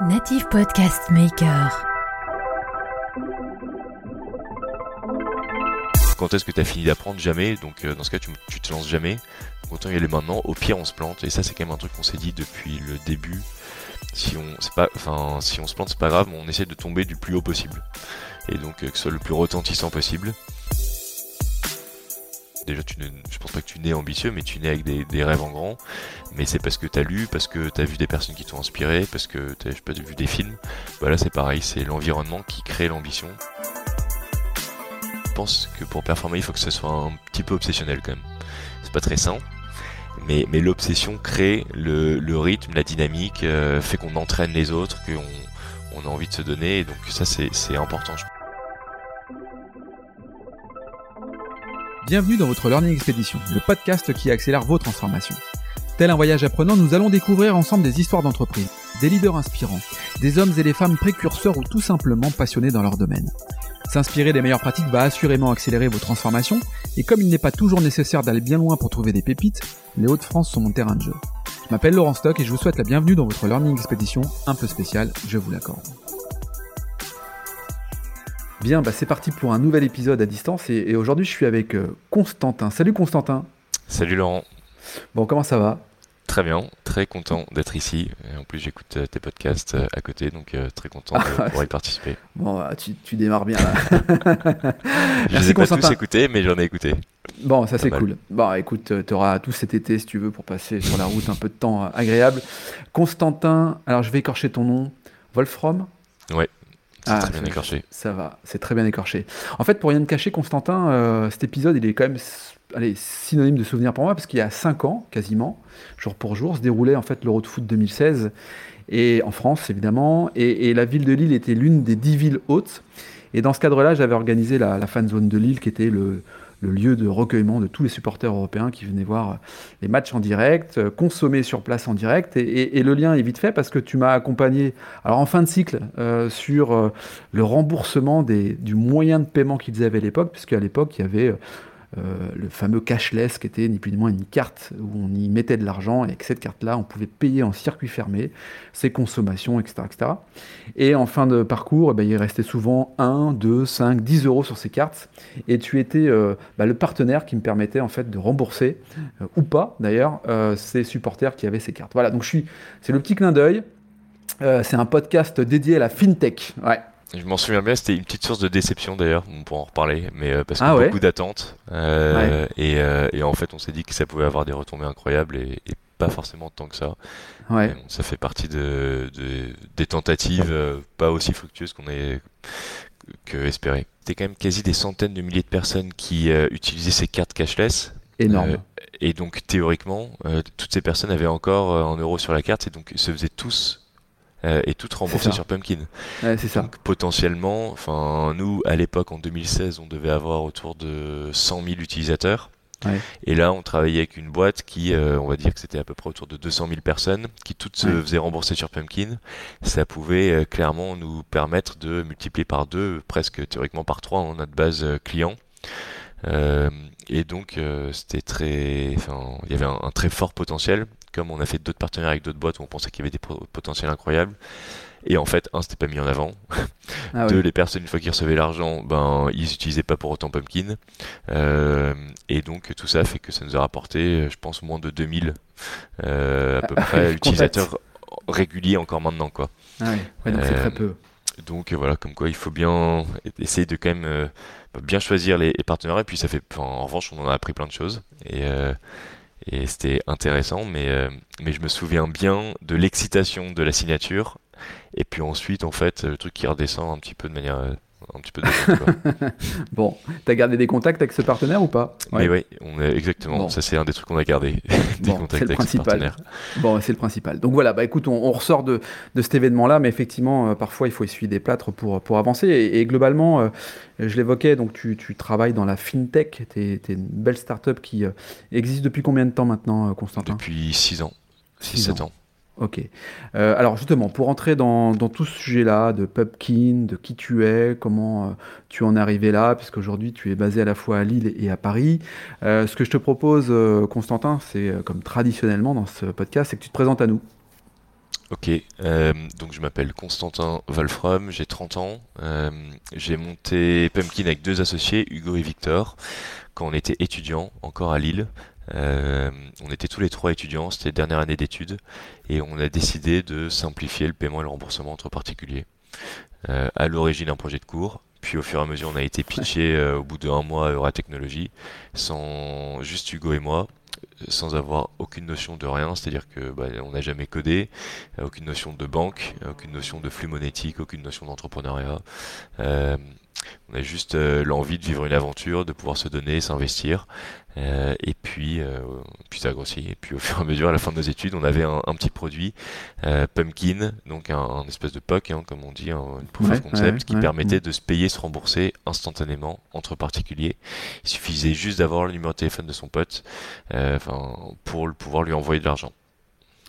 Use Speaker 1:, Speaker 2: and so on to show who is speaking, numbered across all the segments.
Speaker 1: Native Podcast Maker.
Speaker 2: Quand est-ce que tu as fini d'apprendre Jamais? Donc euh, dans ce cas, tu, te lances jamais. Autant y aller maintenant. Au pire, on se plante. Et ça, c'est quand même un truc qu'on s'est dit depuis le début. Si on, pas, si on se plante, c'est pas grave. On essaie de tomber du plus haut possible. Et donc euh, que ce soit le plus retentissant possible. Déjà, tu ne, pense pas que tu nais ambitieux, mais tu nais avec des, rêves en grand. Mais c'est parce que tu as lu, parce que tu as vu des personnes qui t'ont inspiré, parce que tu as vu des films. Bah là, c'est pareil, c'est l'environnement qui crée l'ambition. Je pense que pour performer, il faut que ce soit un petit peu obsessionnel quand même. C'est pas très sain, mais, l'obsession crée le, rythme, la dynamique, euh, fait qu'on entraîne les autres, qu'on on a envie de se donner, et donc ça c'est important.
Speaker 3: Bienvenue dans votre Learning Expedition, le podcast qui accélère vos transformations. Tel un voyage apprenant, nous allons découvrir ensemble des histoires d'entreprise, des leaders inspirants, des hommes et des femmes précurseurs ou tout simplement passionnés dans leur domaine. S'inspirer des meilleures pratiques va assurément accélérer vos transformations, et comme il n'est pas toujours nécessaire d'aller bien loin pour trouver des pépites, les Hauts-de-France sont mon terrain de jeu. Je m'appelle Laurent Stock et je vous souhaite la bienvenue dans votre Learning Expedition un peu spéciale, je vous l'accorde. Bien, bah c'est parti pour un nouvel épisode à distance et, et aujourd'hui je suis avec euh, Constantin. Salut Constantin.
Speaker 2: Salut Laurent.
Speaker 3: Bon, comment ça va?
Speaker 2: Très bien, très content d'être ici. Et en plus, j'écoute euh, tes podcasts euh, à côté, donc très content de pouvoir y participer.
Speaker 3: Bon, bah, tu, tu, démarres bien là.
Speaker 2: Je les ai pas tous écoutés, mais j'en ai écouté.
Speaker 3: Bon, ça c'est cool. Bon, écoute, tu auras tout cet été si tu veux pour passer sur la route un peu de temps agréable. Constantin, alors je vais écorcher ton nom. Wolfram?
Speaker 2: Ouais. C'est ah, très bien écorché.
Speaker 3: Ça va, c'est très bien écorché. En fait, pour rien te cacher, Constantin, euh, cet épisode, il est quand même allez, synonyme de souvenir pour moi, parce qu'il y a 5 ans, quasiment, jour pour jour, se déroulait en fait l'Euro de foot 2016, et en France, évidemment, et, et la ville de Lille était l'une des 10 villes hautes. Et dans ce cadre-là, j'avais organisé la, la fan zone de Lille, qui était le, le lieu de recueillement de tous les supporters européens qui venaient voir les matchs en direct, euh, consommer sur place en direct. Et, le lien est vite fait parce que tu m'as accompagné, alors en fin de cycle, euh, sur euh, le remboursement du moyen de paiement qu'ils avaient à l'époque, puisque à l'époque, il y avait euh, le fameux cashless qui était ni plus ni moins une carte où on y mettait de l'argent et avec cette carte-là, on pouvait payer en circuit fermé ses consommations, etc. etc. Et en fin de parcours, eh ben, il restait souvent 1, 2, 5, 10 euros sur ces cartes et tu étais euh, bah, le partenaire qui me permettait en fait de rembourser, euh, ou pas d'ailleurs, ces supporters qui avaient ces cartes. Voilà, donc je suis, c'est le petit clin d'œil. c'est un podcast dédié à la fintech. Ouais,
Speaker 2: je m'en souviens bien, c'était une petite source de déception d'ailleurs, on pourra en reparler, mais euh, parce que ah ouais. beaucoup d'attentes. Euh, ouais. et, euh, et, en fait, on s'est dit que ça pouvait avoir des retombées incroyables et, et pas forcément tant que ça.
Speaker 3: Ouais.
Speaker 2: Bon, ça fait partie de, de des tentatives pas aussi fructueuses qu'on ait que espéré. C'était quand même quasi des centaines de milliers de personnes qui utilisaient ces cartes cashless.
Speaker 3: Énorme.
Speaker 2: et donc théoriquement, toutes ces personnes avaient encore en euros sur la carte et donc se faisaient tous euh, et tout remboursé sur Pumpkin.
Speaker 3: Ouais, c'est ça. Donc
Speaker 2: potentiellement, enfin nous à l'époque en 2016, on devait avoir autour de 100 000 utilisateurs.
Speaker 3: Ouais.
Speaker 2: Et là, on travaillait avec une boîte qui, euh, on va dire que c'était à peu près autour de 200 000 personnes, qui toutes se ouais. faisaient rembourser sur Pumpkin. Ça pouvait euh, clairement nous permettre de multiplier par deux, presque théoriquement par trois, en notre base euh, client. Euh, et donc, c'était très, enfin, il y avait un, un très fort potentiel comme on a fait d'autres partenaires avec d'autres boîtes où on pensait qu'il y avait des potentiels incroyables. Et en fait, un, c'était pas mis en avant. Ah Deux, oui. les personnes, une fois qu'ils recevaient l'argent, ben, ils n'utilisaient pas pour autant Pumpkin. Euh, et donc, tout ça fait que ça nous a rapporté, je pense, moins de 2000 euh, à peu ah, près utilisateurs réguliers encore maintenant, quoi.
Speaker 3: Ah oui. ouais, donc euh, c'est très peu.
Speaker 2: Donc voilà, comme quoi il faut bien essayer de quand même euh, bien choisir les, partenaires. Et puis ça fait, en revanche, on en a appris plein de choses. Et, euh, et c'était intéressant, mais, euh, mais je me souviens bien de l'excitation de la signature, et puis ensuite, en fait, le truc qui redescend un petit peu de manière euh, un petit peu de
Speaker 3: Bon, t'as gardé des contacts avec ce partenaire ou pas?
Speaker 2: Ouais. Mais oui, on est, exactement. Bon. Ça, c'est un des trucs qu'on a gardé. des
Speaker 3: bon, contacts avec ce partenaire. Bon, c'est le principal. Donc voilà, bah écoute, on, on ressort de, de cet événement-là, mais effectivement, euh, parfois, il faut essuyer des plâtres pour, pour avancer. Et, et globalement, euh, je l'évoquais, donc tu, tu, travailles dans la fintech. T'es es une belle start-up qui euh, existe depuis combien de temps maintenant, Constantin?
Speaker 2: Depuis 6 ans. 6-7 ans. ans.
Speaker 3: Ok. Euh, alors justement, pour entrer dans, tout ce sujet-là, de Pubkin, de qui tu es, comment euh, tu en es arrivé là, puisqu'aujourd'hui tu es basé à la fois à Lille et à Paris, euh, ce que je te propose, Constantin, c'est comme traditionnellement dans ce podcast, c'est que tu te présentes à nous.
Speaker 2: Ok, donc je m'appelle Constantin Wolfram, j'ai 30 ans. J'ai monté Pumpkin avec deux associés, Hugo et Victor, quand on était étudiants, encore à Lille. Euh, on était tous les trois étudiants, c'était dernière année d'études, et on a décidé de simplifier le paiement et le remboursement entre particuliers. à l'origine un projet de cours, puis au fur et à mesure on a été pitché au bout d'un mois à Euratechnologie, sans juste Hugo et moi, sans avoir aucune notion de rien, c'est-à-dire que bah, on n'a jamais codé, euh, aucune notion de banque, aucune notion de flux monétique, aucune notion d'entrepreneuriat. On a juste euh, l'envie de vivre une aventure, de pouvoir se donner, s'investir. Euh, et puis, euh, puis ça a grossi. Et puis au fur et à mesure, à la fin de nos études, on avait un, petit produit, Pumpkin, donc un, espèce de POC, hein, comme on dit, un, proof of concept, qui permettait de se payer, se rembourser instantanément entre particuliers. Il suffisait juste d'avoir le numéro de téléphone de son pote pour pouvoir lui envoyer de l'argent.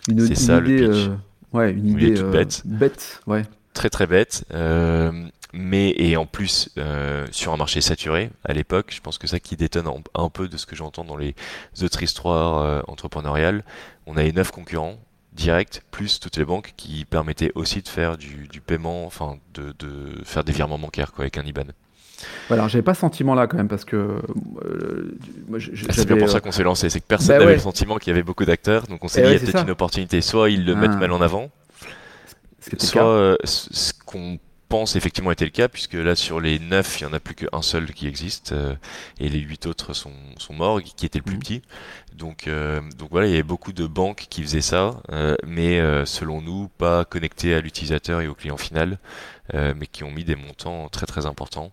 Speaker 3: C'est ça le pitch. ouais, une idée
Speaker 2: bête.
Speaker 3: bête, ouais.
Speaker 2: Très très bête mais et en plus euh, sur un marché saturé à l'époque, je pense que ça qui détonne un, peu de ce que j'entends dans les autres histoires euh, entrepreneuriales, on avait neuf concurrents directs plus toutes les banques qui permettaient aussi de faire du, du paiement, enfin de, de, faire des virements bancaires quoi avec un IBAN.
Speaker 3: Alors, j'avais pas ce sentiment-là quand même parce que.
Speaker 2: Euh, c'est bien pour ça qu'on s'est lancé, c'est que personne bah n'avait le sentiment qu'il y avait beaucoup d'acteurs, donc on s'est dit il y a peut-être une opportunité. Soit ils le mettent ah. mal en avant, soit ce qu'on pense effectivement était le cas, puisque là sur les 9, il n'y en a plus qu'un seul qui existe, euh, et les 8 autres sont, sont morts, qui étaient le plus mhm. petit. Donc, euh, donc voilà, il y avait beaucoup de banques qui faisaient ça, euh, mais selon nous, pas connectés à l'utilisateur et au client final, mais qui ont mis des montants très très importants.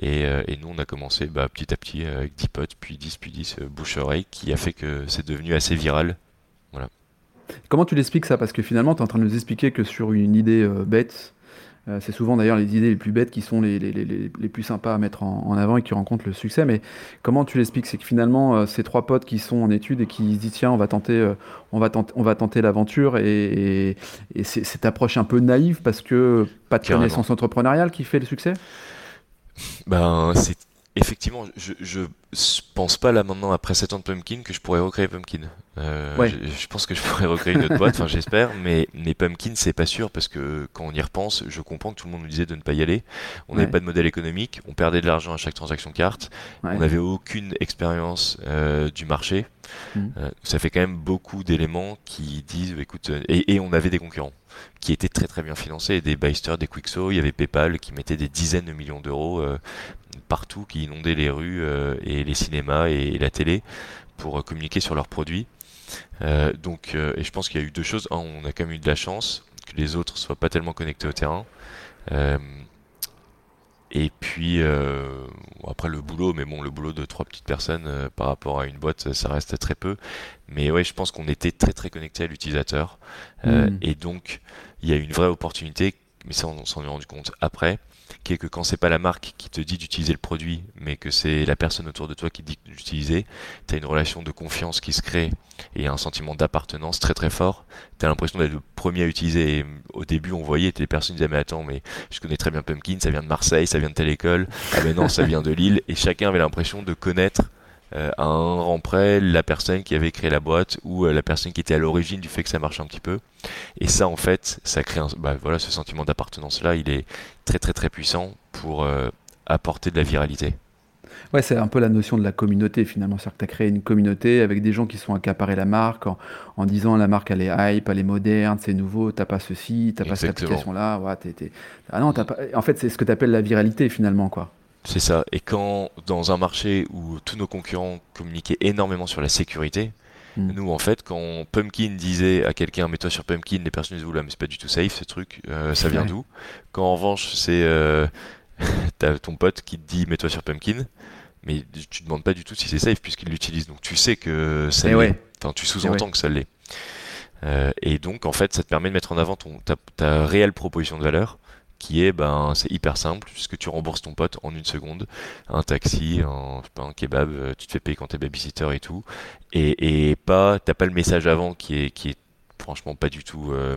Speaker 2: Et, et nous, on a commencé bah, petit à petit avec 10 potes, puis 10, puis 10 bouche-oreille, qui a fait que c'est devenu assez viral. Voilà.
Speaker 3: Comment tu l'expliques ça? Parce que finalement, tu es en train de nous expliquer que sur une idée bête, c'est souvent d'ailleurs les idées les plus bêtes qui sont les, les, les, les plus sympas à mettre en, avant et qui rencontrent le succès. Mais comment tu l'expliques? C'est que finalement, euh, ces trois potes qui sont en études et qui se disent tiens, on va tenter, euh, on va tenter, on va tenter l'aventure et, et, c'est cette approche un peu naïve parce que pas de connaissance entrepreneuriale qui fait le succès?
Speaker 2: Ben, c'est Effectivement, je, je pense pas là maintenant après 7 ans de Pumpkin que je pourrais recréer Pumpkin. Euh, je, pense que je pourrais recréer une autre boîte, enfin j'espère, mais, mais Pumpkin c'est pas sûr parce que quand on y repense, je comprends que tout le monde nous disait de ne pas y aller. On n'avait pas de modèle économique, on perdait de l'argent à chaque transaction carte, on n'avait aucune expérience euh, du marché. Mmh. Euh, ça fait quand même beaucoup d'éléments qui disent, écoute, et, et on avait des concurrents qui étaient très très bien financés, des Byster, des Quickso, il y avait PayPal qui mettait des dizaines de millions d'euros euh, partout, qui inondaient les rues euh, et les cinémas et, la télé pour euh, communiquer sur leurs produits. donc, et je pense qu'il y a eu deux choses. Un, on a quand même eu de la chance que les autres soient pas tellement connectés au terrain. Et puis après le boulot, mais bon, le boulot de trois petites personnes par rapport à une boîte, ça reste très peu. Mais ouais, je pense qu'on était très très connecté à l'utilisateur. Hmm. Et donc, il y a une vraie opportunité, mais ça on s'en est rendu compte après, qui est que quand c'est pas la marque qui te dit d'utiliser le produit, mais que c'est la personne autour de toi qui dit d'utiliser, tu as une relation de confiance qui se crée et un sentiment d'appartenance très très fort. Tu as l'impression d'être le premier à utiliser. Au début, on voyait, les personnes disaient, mais attends, mais je connais très bien Pumpkin, ça vient de Marseille, ça vient de telle école, ah mais non, ça vient de Lille, et chacun avait l'impression de connaître euh, à un rang près la personne qui avait créé la boîte ou euh, la personne qui était à l'origine du fait que ça marche un petit peu. Et ça, en fait, ça crée un, bah, voilà, ce sentiment d'appartenance-là, il est très très très puissant pour euh, apporter de la viralité.
Speaker 3: Ouais, c'est un peu la notion de la communauté finalement. C'est-à-dire que tu as créé une communauté avec des gens qui sont accaparés la marque en, disant la marque elle est hype, elle est moderne, c'est nouveau, t'as pas ceci, t'as pas cette application-là. Ouais, Ah non, pas... En fait, c'est ce que tu appelles la viralité finalement. quoi.
Speaker 2: C'est ça. Et quand, dans un marché où tous nos concurrents communiquaient énormément sur la sécurité, hmm. nous, en fait, quand Pumpkin disait à quelqu'un mets-toi sur Pumpkin, les personnes disaient oula, mais c'est pas du tout safe ce truc, euh, ça vient d'où? Quand en revanche, c'est euh, ton pote qui te dit mets-toi sur Pumpkin, mais tu demandes pas du tout si c'est safe puisqu'il l'utilise. Donc tu sais que ça l'est. Enfin, tu sous-entends que ça l'est. Euh, et donc, en fait, ça te permet de mettre en avant ton, ta, ta réelle proposition de valeur qui est ben c'est hyper simple puisque tu rembourses ton pote en une seconde. Un taxi un, pas, un kebab euh, tu te fais payer quand t'es babysitter et tout. Et, et pas t'as pas le message avant qui est qui est franchement pas du tout euh,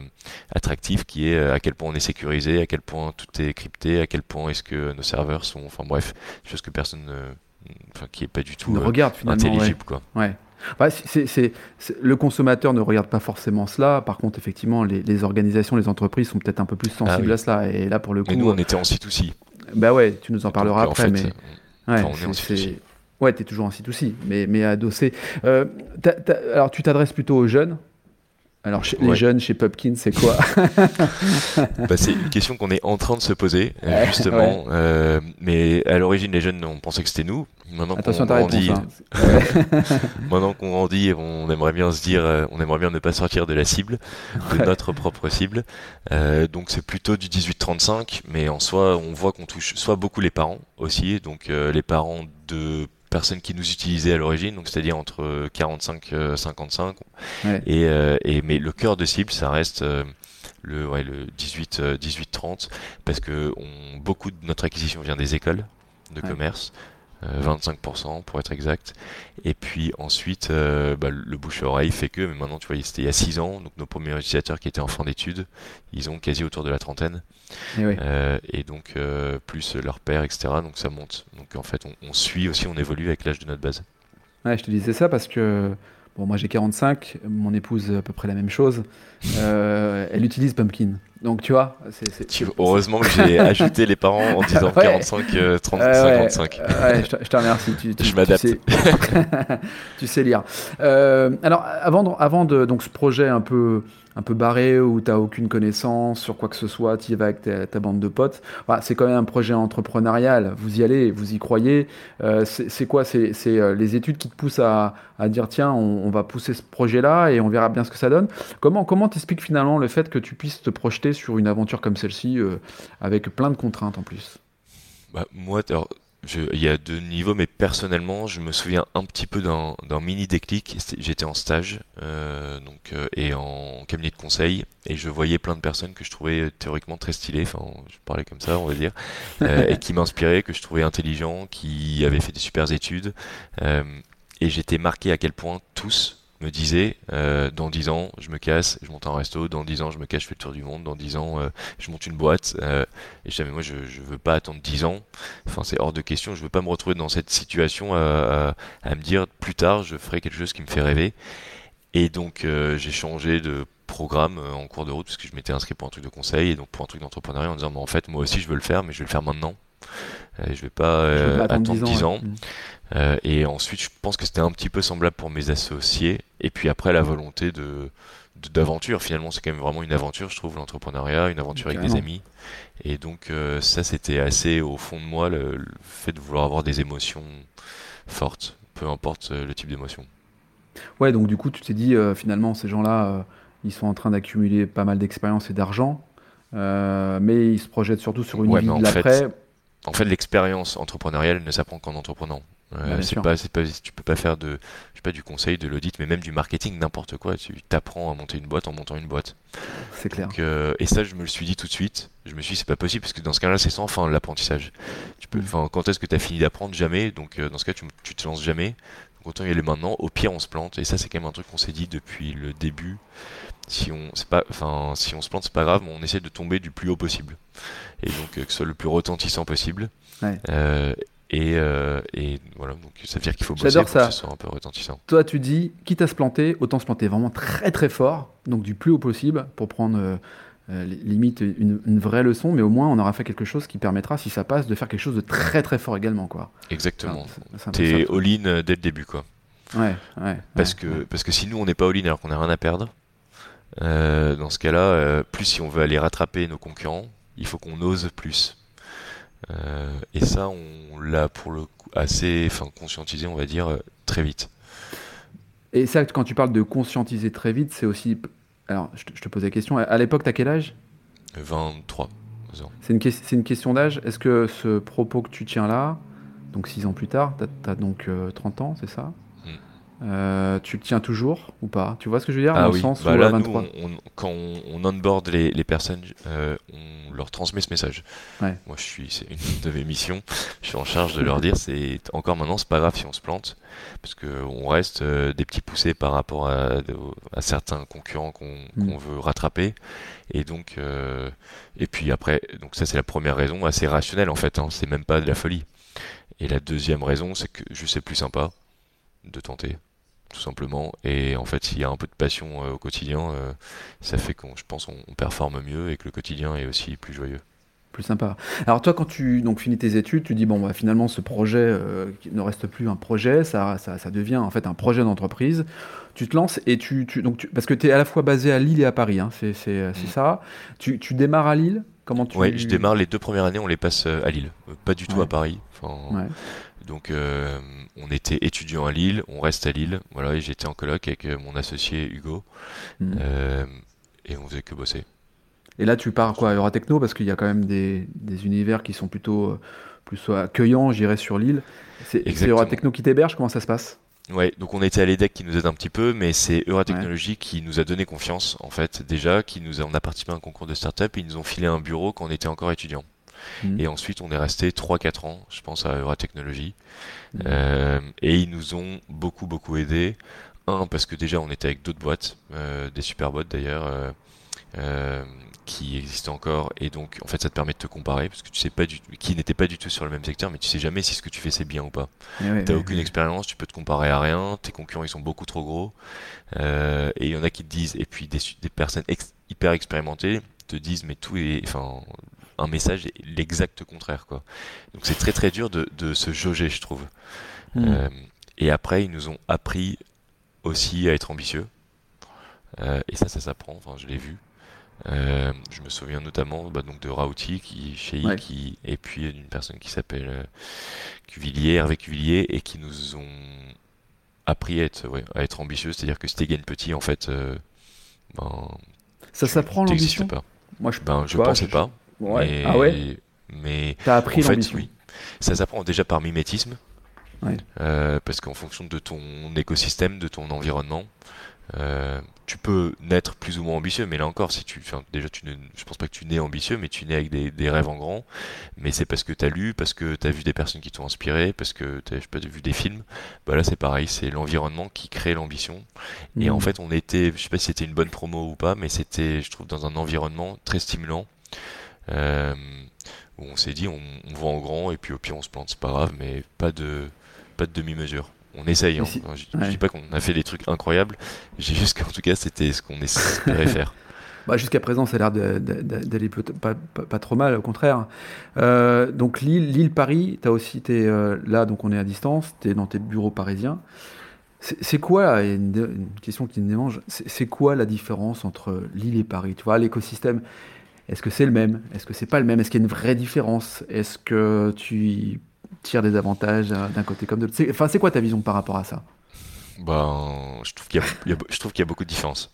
Speaker 2: attractif qui est euh, à quel point on est sécurisé à quel point tout est crypté à quel point est-ce que nos serveurs sont enfin bref chose que personne enfin qui est pas du tout
Speaker 3: regarde,
Speaker 2: intelligible quoi.
Speaker 3: Ouais Bah, le consommateur ne regarde pas forcément cela. Par contre, effectivement, les, les organisations, les entreprises sont peut-être un peu plus sensibles
Speaker 2: oui.
Speaker 3: à cela. Et là, pour le coup,
Speaker 2: Mais nous, on était en C2C.
Speaker 3: bah ouais, tu nous en parleras
Speaker 2: Donc,
Speaker 3: après.
Speaker 2: en fait,
Speaker 3: mais ouais,
Speaker 2: enfin, on est en
Speaker 3: c'est-
Speaker 2: C2C.
Speaker 3: c'est- ouais, t'es toujours en C2C, mais, mais adossé. Euh, alors, tu t'adresses plutôt aux jeunes. Alors, chez- les jeunes chez Pupkin, c'est quoi
Speaker 2: Bah, c'est une question qu'on est en train de se poser, euh,
Speaker 3: Ouais,
Speaker 2: justement. Euh, mais à l'origine, les jeunes, on pensait que c'était nous. Maintenant qu'on grandit,
Speaker 3: hein.
Speaker 2: Maintenant qu'on grandit, on aimerait bien se dire, euh, on aimerait bien ne pas sortir de la cible, de
Speaker 3: Ouais.
Speaker 2: notre propre cible. Euh, donc c'est plutôt du 18-35, mais en soi, on voit qu'on touche soit beaucoup les parents aussi, donc euh, les parents de personnes qui nous utilisaient à l'origine, donc c'est-à-dire entre 45 euh, 55
Speaker 3: Ouais.
Speaker 2: et, euh, et mais le cœur de cible ça reste euh, le ouais, le 18 euh, 18 30 parce que on, beaucoup de notre acquisition vient des écoles de
Speaker 3: Ouais.
Speaker 2: commerce euh, 25% pour être exact. Et puis ensuite euh, bah, le bouche à oreille fait que mais maintenant tu vois c'était il y a 6 ans donc nos premiers utilisateurs qui étaient en fin d'études ils ont quasi autour de la trentaine.
Speaker 3: Et oui.
Speaker 2: euh, et donc euh, plus leur père etc donc ça monte. Donc en fait on, on suit aussi on évolue avec l'âge de notre base.
Speaker 3: Ouais, je te disais ça parce que bon, moi j'ai 45, mon épouse à peu près la même chose. Euh, elle utilise Pumpkin. Donc tu vois, c'est.
Speaker 2: heureusement que j'ai ajouté les parents en disant
Speaker 3: Ouais.
Speaker 2: 45 euh, 30
Speaker 3: Ouais, ouais,
Speaker 2: 55
Speaker 3: ouais, je te- je te remercie. Tu, tu-
Speaker 2: Je
Speaker 3: tu
Speaker 2: m'adapte.
Speaker 3: sais- tu sais lire. Euh, alors, avant de, avant de donc ce projet un peu un peu barré où tu n'as aucune connaissance sur quoi que ce soit, tu y vas avec ta, bande de potes. C'est quand même un projet entrepreneurial. Vous y allez, vous y croyez. Euh, c'est quoi? C'est euh, les études qui te poussent à, à dire tiens, on, va pousser ce projet-là et on verra bien ce que ça donne. Comment comment t'expliques finalement le fait que tu puisses te projeter sur une aventure comme celle-ci euh, avec plein de contraintes en plus?
Speaker 2: Bah, moi, il y a deux niveaux, mais personnellement, je me souviens un petit peu d'un mini déclic. J'étais en stage euh, donc, euh, et en cabinet de conseil, et je voyais plein de personnes que je trouvais euh, théoriquement très stylées, enfin, je parlais comme ça, on va dire, euh, et qui m'inspiraient, que je trouvais intelligents, qui avaient fait des super études. euh, et j'étais marqué à quel point tous me disaient euh, dans 10 ans, je me casse, je monte un resto, dans 10 ans, je me casse, je fais le tour du monde, dans 10 ans, euh, je monte une boîte. euh, et je disais, mais moi, je, veux pas attendre 10 ans. Enfin, c'est hors de question. Je veux pas me retrouver dans cette situation à, à- me dire plus tard, je ferai quelque chose qui me fait rêver. Et donc, j'ai changé de programme en cours de route parce que je m'étais inscrit pour un truc de conseil et donc pour un truc d'entrepreneuriat en disant, mais en fait, moi aussi, je veux le faire, mais je vais le faire maintenant. Euh, je vais pas
Speaker 3: Je
Speaker 2: euh,
Speaker 3: pas
Speaker 2: attendre 10 ans.
Speaker 3: ouais.
Speaker 2: Euh, et ensuite, je pense que c'était un petit peu semblable pour mes associés. Et puis après, la volonté de d'aventure. Finalement, c'est quand même vraiment une aventure, je trouve, l'entrepreneuriat, une aventure avec des amis. Et donc, euh, ça, c'était assez au fond de moi, le, le fait de vouloir avoir des émotions fortes, peu importe le type d'émotion.
Speaker 3: Ouais, donc du coup, tu t'es dit, euh, finalement, ces gens-là, euh, ils sont en train d'accumuler pas mal d'expérience et d'argent, mais ils se projettent surtout sur une
Speaker 2: Ouais,
Speaker 3: vie de l'après.
Speaker 2: En fait, l'expérience entrepreneuriale ne s'apprend qu'en entreprenant. Euh,
Speaker 3: Bah,
Speaker 2: c'est pas, c'est pas, tu peux pas faire de, je sais pas, du conseil, de l'audit, mais même du marketing, n'importe quoi. Tu t'apprends à monter une boîte en montant une boîte.
Speaker 3: C'est clair.
Speaker 2: Donc, euh, et ça, je me le suis dit tout de suite. Je me suis dit, c'est pas possible, parce que dans ce cas-là, c'est sans fin l'apprentissage. Tu peux,
Speaker 3: Mm.
Speaker 2: enfin, quand est-ce que tu as fini d'apprendre? Jamais. Donc, euh, dans ce cas, tu, tu te lances jamais. Donc, autant y aller maintenant. Au pire, on se plante. Et ça, c'est quand même un truc qu'on s'est dit depuis le début. Si on, c'est pas, enfin, si on se plante, c'est pas grave, mais on essaie de tomber du plus haut possible. Et donc, euh, que ce soit le plus retentissant possible.
Speaker 3: Ouais.
Speaker 2: Euh, et, euh, et voilà, donc ça veut dire qu'il faut bosser pour
Speaker 3: ça.
Speaker 2: que ce soit un peu retentissant.
Speaker 3: Toi, tu dis, quitte à se planter, autant se planter vraiment très très fort, donc du plus haut possible, pour prendre euh, limite une, une vraie leçon, mais au moins on aura fait quelque chose qui permettra, si ça passe, de faire quelque chose de très très fort également. Quoi.
Speaker 2: Exactement.
Speaker 3: Ah,
Speaker 2: T'es all-in dès le début, quoi.
Speaker 3: Ouais, ouais.
Speaker 2: Parce
Speaker 3: ouais,
Speaker 2: que, parce que si nous on n'est pas all-in alors qu'on n'a rien à perdre, euh, dans ce cas-là, euh, plus si on veut aller rattraper nos concurrents, il faut qu'on ose plus. Euh, et ça, on l'a pour le coup assez, enfin conscientisé, on va dire, très vite.
Speaker 3: Et ça, quand tu parles de conscientiser très vite, c'est aussi. Alors, je te, je te pose la question. À l'époque, t'as quel âge?
Speaker 2: 23 ans.
Speaker 3: C'est une, c'est une question d'âge. Est-ce que ce propos que tu tiens là, donc 6 ans plus tard, tu as, donc euh, 30 ans, c'est ça? Euh, Tu le tiens toujours ou pas? Tu vois ce que je veux dire?
Speaker 2: Ah
Speaker 3: Dans
Speaker 2: oui,
Speaker 3: le sens
Speaker 2: bah
Speaker 3: où
Speaker 2: là,
Speaker 3: à
Speaker 2: nous,
Speaker 3: 23.
Speaker 2: on- on- quand on, on onboard les, les personnes, euh, on leur transmet ce message.
Speaker 3: Ouais.
Speaker 2: Moi, je suis, c'est une de mes missions. Je suis en charge de leur dire, c'est encore maintenant, c'est pas grave si on se plante, parce que on reste euh, des petits poussés par rapport à, à certains concurrents qu'on
Speaker 3: Mm.
Speaker 2: veut rattraper. Et donc, et puis après, donc ça c'est la première raison, assez rationnelle en fait. Hein, c'est même pas de la folie. Et la deuxième raison, c'est que juste c'est plus sympa de tenter. Tout simplement. Et en fait, s'il y a un peu de passion au quotidien, ça fait qu'on, je pense, on, performe mieux et que le quotidien est aussi plus joyeux
Speaker 3: plus sympa. Alors toi, quand tu donc, finis tes études, tu dis, bon, bah, finalement, ce projet ne reste plus un projet, ça, ça, ça, devient en fait un projet d'entreprise tu te lances et tu, donc parce que tu es à la fois basé à Lille et à Paris, hein, c'est mm. ça. Tu, tu, démarres à Lille? Comment tu
Speaker 2: Oui, je démarre les deux premières années, on les passe euh, à Lille, euh, pas du tout à Paris. Donc euh, on était étudiant à Lille, on reste à Lille, voilà, et j'étais en colloque avec mon associé Hugo, mm. et on faisait que bosser.
Speaker 3: Et là, tu pars quoi, à Euratechno, parce qu'il y a quand même des, des, univers qui sont plutôt plus accueillants, j'irais sur l'île. C'est Euratechno qui t'héberge, comment ça se passe?
Speaker 2: Ouais, donc on était à l'EDEC qui nous aide un petit peu, mais c'est Euratechnologie qui nous a donné confiance, en fait, déjà, qui nous a, on a participé à un concours de start-up, ils nous ont filé un bureau quand on était encore étudiant. Mhm. Et ensuite, on est resté 3-4 ans, je pense, à Euratechnologie. Mhm. Euh, et ils nous ont beaucoup, beaucoup aidé. Un, parce que déjà, on était avec d'autres boîtes, euh, des super boîtes d'ailleurs. Euh, qui existe encore et donc en fait ça te permet de te comparer parce que tu sais pas du qui n'était pas du tout sur le même secteur mais tu sais jamais si ce que tu fais c'est bien ou pas tu eh t'as aucune expérience tu peux te comparer à rien tes concurrents ils sont beaucoup trop gros et il y en a qui te disent et puis des, des personnes hyper expérimentées te disent mais tout est enfin un message l'exact contraire quoi donc c'est très très dur de, de se jauger je trouve hmm. euh, et après ils nous ont appris aussi à être ambitieux euh, et ça ça s'apprend enfin je l'ai vu euh, je me souviens notamment bah, donc de Rauti qui chez qui et puis d'une personne qui s'appelle Cuvillier, Hervé Cuvillier, et qui nous ont appris à être, ouais, à être ambitieux. C'est-à-dire que si t'es petit, en fait, ben,
Speaker 3: ça s'apprend l'ambition?
Speaker 2: Pas. Moi, je, ben, je pensais pas.
Speaker 3: Mais, ah ouais.
Speaker 2: Mais
Speaker 3: t'as appris l'ambition.
Speaker 2: Oui. Ça s'apprend déjà par mimétisme. Euh, parce qu'en fonction de ton écosystème, de ton environnement, euh, tu peux naître plus ou moins ambitieux, mais là encore, si tu, déjà, tu ne, je pense pas que tu nais ambitieux, mais tu nais avec des, rêves en grand. Mais c'est parce que tu as lu, parce que tu as vu des personnes qui t'ont inspiré, parce que tu as vu des films. Bah là, c'est pareil, c'est l'environnement qui crée l'ambition. Et en mmh. fait, on était, je sais pas si c'était une bonne promo ou pas, mais c'était, je trouve, dans un environnement très stimulant. Euh, où on s'est dit, on, on va en grand, et puis au pire, on se plante, c'est pas grave, mais pas de, pas de demi-mesure on essaye. Hein. je, dis pas qu'on a fait des trucs incroyables. J'ai juste qu'en tout cas, c'était ce qu'on espérait faire.
Speaker 3: Bah, Jusqu'à présent, ça a l'air d'aller pas, pas, trop mal, au contraire. Euh, donc Lille, Lille Paris, tu as aussi été euh, là, donc on est à distance, tu es dans tes bureaux parisiens. C'est quoi, une, une, question qui me démange, c'est quoi la différence entre Lille et Paris? Tu vois, l'écosystème, est-ce que c'est le même? Est-ce que c'est pas le même? Est-ce qu'il y a une vraie différence? Est-ce que tu tire des avantages euh, d'un côté comme de l'autre? Enfin, c'est quoi ta vision par rapport à ça?
Speaker 2: Ben, je trouve qu'il y, y a beaucoup de différences.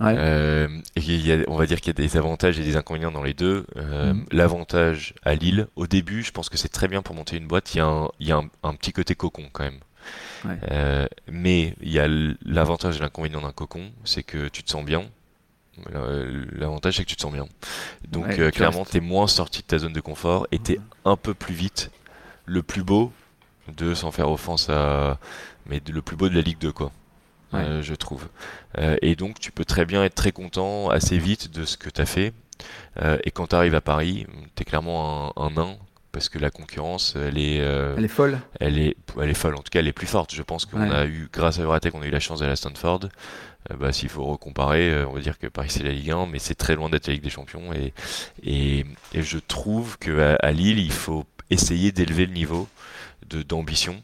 Speaker 2: Euh, et il y a, on va dire qu'il y a des avantages et des inconvénients dans les deux. Euh, mhm. L'avantage à Lille, au début, je pense que c'est très bien pour monter une boîte. Il y a un, il y a un, petit côté cocon quand même. mais il y a l'avantage et l'inconvénient d'un cocon, c'est que tu te sens bien. L'avantage, c'est que tu te sens bien. Donc, clairement, tu es moins sorti de ta zone de confort et tu es un peu plus vite le plus beau de, sans faire offense à, mais le plus beau de la Ligue 2, quoi. Euh, je trouve. Euh, et donc, tu peux très bien être très content assez vite de ce que tu as fait. Euh, et quand tu arrives à Paris, tu es clairement un, nain parce que la concurrence, elle est,
Speaker 3: elle est folle.
Speaker 2: Elle est, elle est folle. En tout cas, elle est plus forte. Je pense qu'on a eu, grâce à Euratech, on a eu la chance d'aller à Stanford. Bah, s'il faut recomparer, on va dire que Paris c'est la Ligue 1, mais c'est très loin d'être la Ligue des Champions. Et, et, et je trouve que à Lille, il faut essayer d'élever le niveau d'ambition.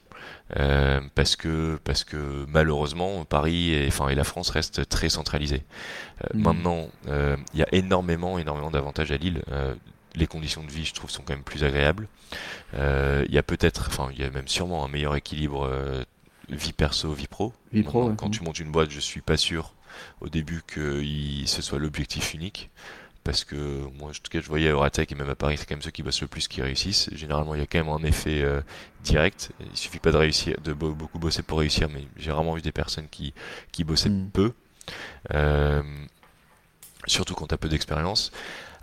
Speaker 2: Euh, parce que parce que malheureusement Paris et enfin et la France restent très centralisés. Euh, mm. Maintenant, euh, il y a énormément énormément d'avantages à Lille. les conditions de vie, je trouve, sont quand même plus agréables. Il y a peut-être, enfin, il y a même sûrement un meilleur équilibre vie perso, vie pro.
Speaker 3: Vie pro.
Speaker 2: Quand tu montes une boîte, je suis pas sûr au début que ce soit l'objectif unique parce que moi, en tout cas, je voyais à Euratech et même à Paris, c'est quand même ceux qui bossent le plus qui réussissent. Généralement, il y a quand même un effet euh, direct. Il suffit pas de réussir, de beaucoup bosser pour réussir, mais j'ai vraiment vu des personnes qui, qui bossaient mm. peu, euh, surtout quand tu as peu d'expérience.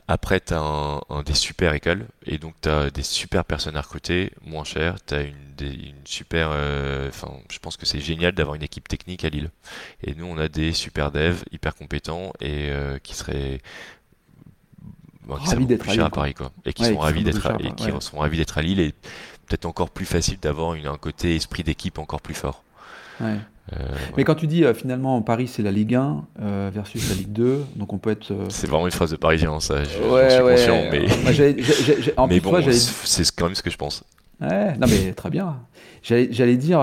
Speaker 2: Après, tu as un, des super écoles, et donc tu as des super personnes à recruter, moins cher, tu as une, une super... Euh, enfin, je pense que c'est génial d'avoir une équipe technique à Lille. Et nous, on a des super devs hyper compétents et qui seraient
Speaker 3: ravis d'être à, Lille,
Speaker 2: à Paris quoi. Et qui sont ravis d'être à, et qui sont ravis d'être à Lille et peut-être encore plus facile d'avoir un côté esprit d'équipe encore plus fort.
Speaker 3: Ouais. Mais quand tu dis finalement Paris c'est la Ligue 1 versus la Ligue 2, donc on peut être.
Speaker 2: C'est vraiment une phrase de Parisien, ça. Je, ouais, suis conscient, mais. mais bon, c'est quand même ce que je pense.
Speaker 3: Ouais, non mais très bien. J'allais dire,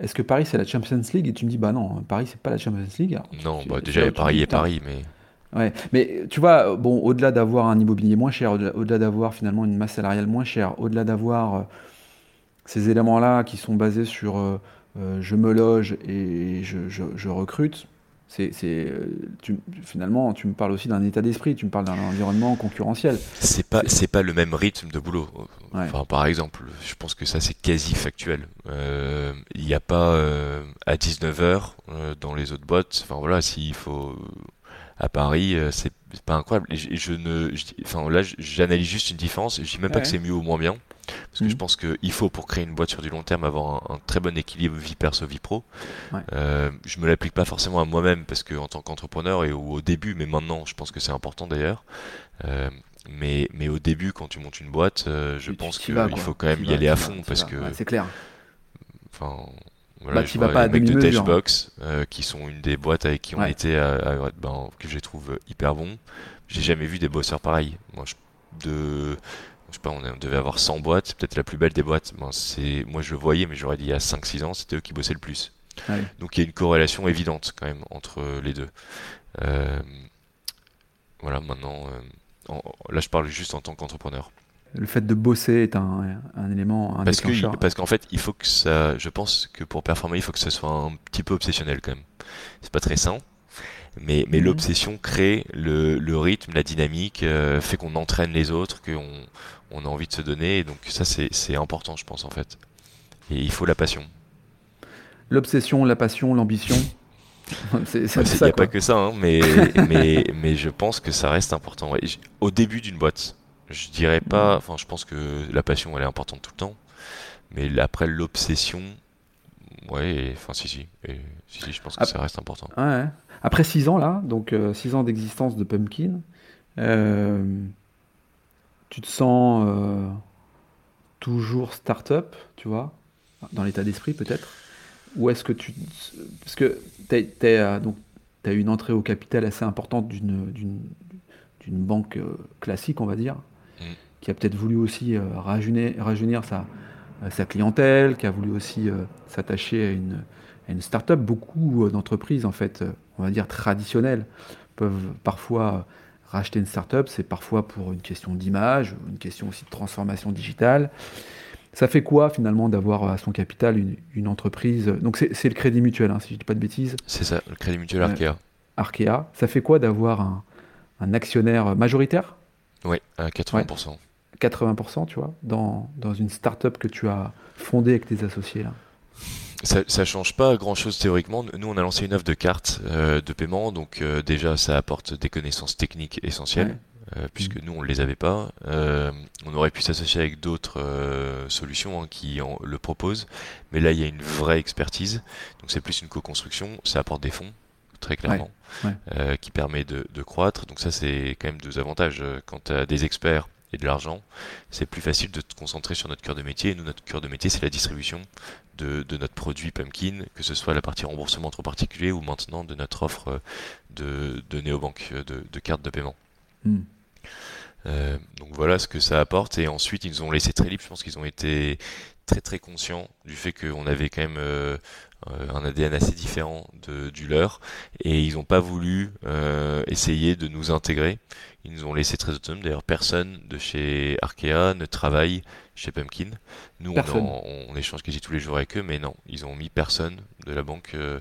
Speaker 3: est-ce que Paris c'est la Champions League? Et tu me dis, bah non, Paris c'est pas la Champions League.
Speaker 2: non, bah déjà Paris est Paris, mais.
Speaker 3: Ouais, mais tu vois, bon, au-delà d'avoir un immobilier moins cher, au-delà d'avoir finalement une masse salariale moins chère, au-delà d'avoir euh, ces éléments-là qui sont basés sur euh, euh, je me loge et je, recrute, c'est, finalement, tu me parles aussi d'un état d'esprit, tu me parles d'un environnement concurrentiel.
Speaker 2: C'est pas, c'est pas le même rythme de boulot. Enfin, par exemple, je pense que ça c'est quasi factuel. Il n'y a pas à 19h dans les autres boîtes. Enfin voilà, s'il faut à Paris, euh, c'est pas incroyable. Et je, ne, enfin là, j'analyse juste une différence. Je dis même pas que c'est mieux ou moins bien, parce que je mhm. pense qu'il faut pour créer une boîte sur du long terme avoir un, très bon équilibre vie perso vie pro. Euh, je me l'applique pas forcément à moi-même parce que en tant qu'entrepreneur et au, début, mais maintenant, je pense que c'est important d'ailleurs. Euh, mais, mais au début, quand tu montes une boîte, je pense qu'il faut quand même y aller à fond parce que
Speaker 3: c'est clair.
Speaker 2: Enfin, voilà, bah, je vois pas les mecs de Dashbox, euh, qui sont une des boîtes avec qui on était, à, ben, que je trouve hyper bon. J'ai jamais vu des bosseurs pareils. Moi, je, de, je sais pas, on, devait avoir 100 boîtes, c'est peut-être la plus belle des boîtes. Ben, c'est, moi, je le voyais, mais j'aurais dit il y a 5-6 ans, c'était eux qui bossaient le plus. Donc il y a une corrélation évidente quand même entre les deux. Euh, voilà, maintenant, euh, là je parle juste en tant qu'entrepreneur
Speaker 3: le fait de bosser est un, élément un
Speaker 2: parce que parce qu'en fait il faut que ça je pense que pour performer il faut que ce soit un petit peu obsessionnel quand même c'est pas très sain mais, mais mhm. l'obsession crée le, le, rythme la dynamique euh, fait qu'on entraîne les autres qu'on on a envie de se donner et donc ça c'est important je pense en fait. Et il faut la passion.
Speaker 3: L'obsession la passion l'ambition.
Speaker 2: C'est il n'y a pas que ça hein, mais, mais, mais je pense que ça reste important au début d'une boîte je dirais pas, enfin je pense que la passion elle est importante tout le temps, mais après l'obsession, ouais, enfin si si, et, si, si, je pense que ça reste important.
Speaker 3: Ouais. Après 6 ans là, donc 6 euh, ans d'existence de Pumpkin, euh, tu te sens euh, toujours start-up, tu vois, dans l'état d'esprit peut-être? Ou est-ce que tu... Parce que tu as eu une entrée au capital assez importante d'une banque classique, on va dire, qui a peut-être voulu aussi euh, rajeunir, sa, euh, sa, clientèle, qui a voulu aussi euh, s'attacher à une, à une start-up. Beaucoup d'entreprises, en fait, on va dire traditionnelles, peuvent parfois racheter une start-up. C'est parfois pour une question d'image, une question aussi de transformation digitale. Ça fait quoi finalement d'avoir à son capital une, entreprise? Donc c'est le crédit mutuel, hein, si je ne dis pas de bêtises.
Speaker 2: C'est ça, le crédit mutuel Arkea.
Speaker 3: Arkea. Ça fait quoi d'avoir un, un, actionnaire majoritaire?
Speaker 2: Oui, à 80%.
Speaker 3: 80%, tu vois, dans, dans une start-up que tu as fondée avec tes associés là
Speaker 2: ça, ça change pas grand chose théoriquement. Nous, on a lancé une offre de carte euh, de paiement, donc euh, déjà, ça apporte des connaissances techniques essentielles, euh, puisque nous, on ne les avait pas. on aurait pu s'associer avec d'autres solutions hein, qui en, le proposent, mais là, il y a une vraie expertise, donc c'est plus une co-construction, ça apporte des fonds, très clairement, qui permet de, de, croître. Donc ça, c'est quand même deux avantages. Quand tu as des experts de l'argent, c'est plus facile de te concentrer sur notre cœur de métier. Et nous, notre cœur de métier, c'est la distribution de, notre produit Pumpkin, que ce soit la partie remboursement entre particuliers ou maintenant de notre offre de, de néobanque, de, de cartes de paiement. Hmm. Euh, donc voilà ce que ça apporte. Et ensuite, ils nous ont laissé très libre. Je pense qu'ils ont été très très conscients du fait qu'on avait quand même euh, un ADN assez différent de, du leur et ils n'ont pas voulu euh, essayer de nous intégrer. Ils nous ont laissé très autonomes. D'ailleurs, personne de chez Arkea ne travaille chez Pumpkin. Nous, on, échange quasi tous les jours avec eux, mais non, ils ont mis personne de la banque euh,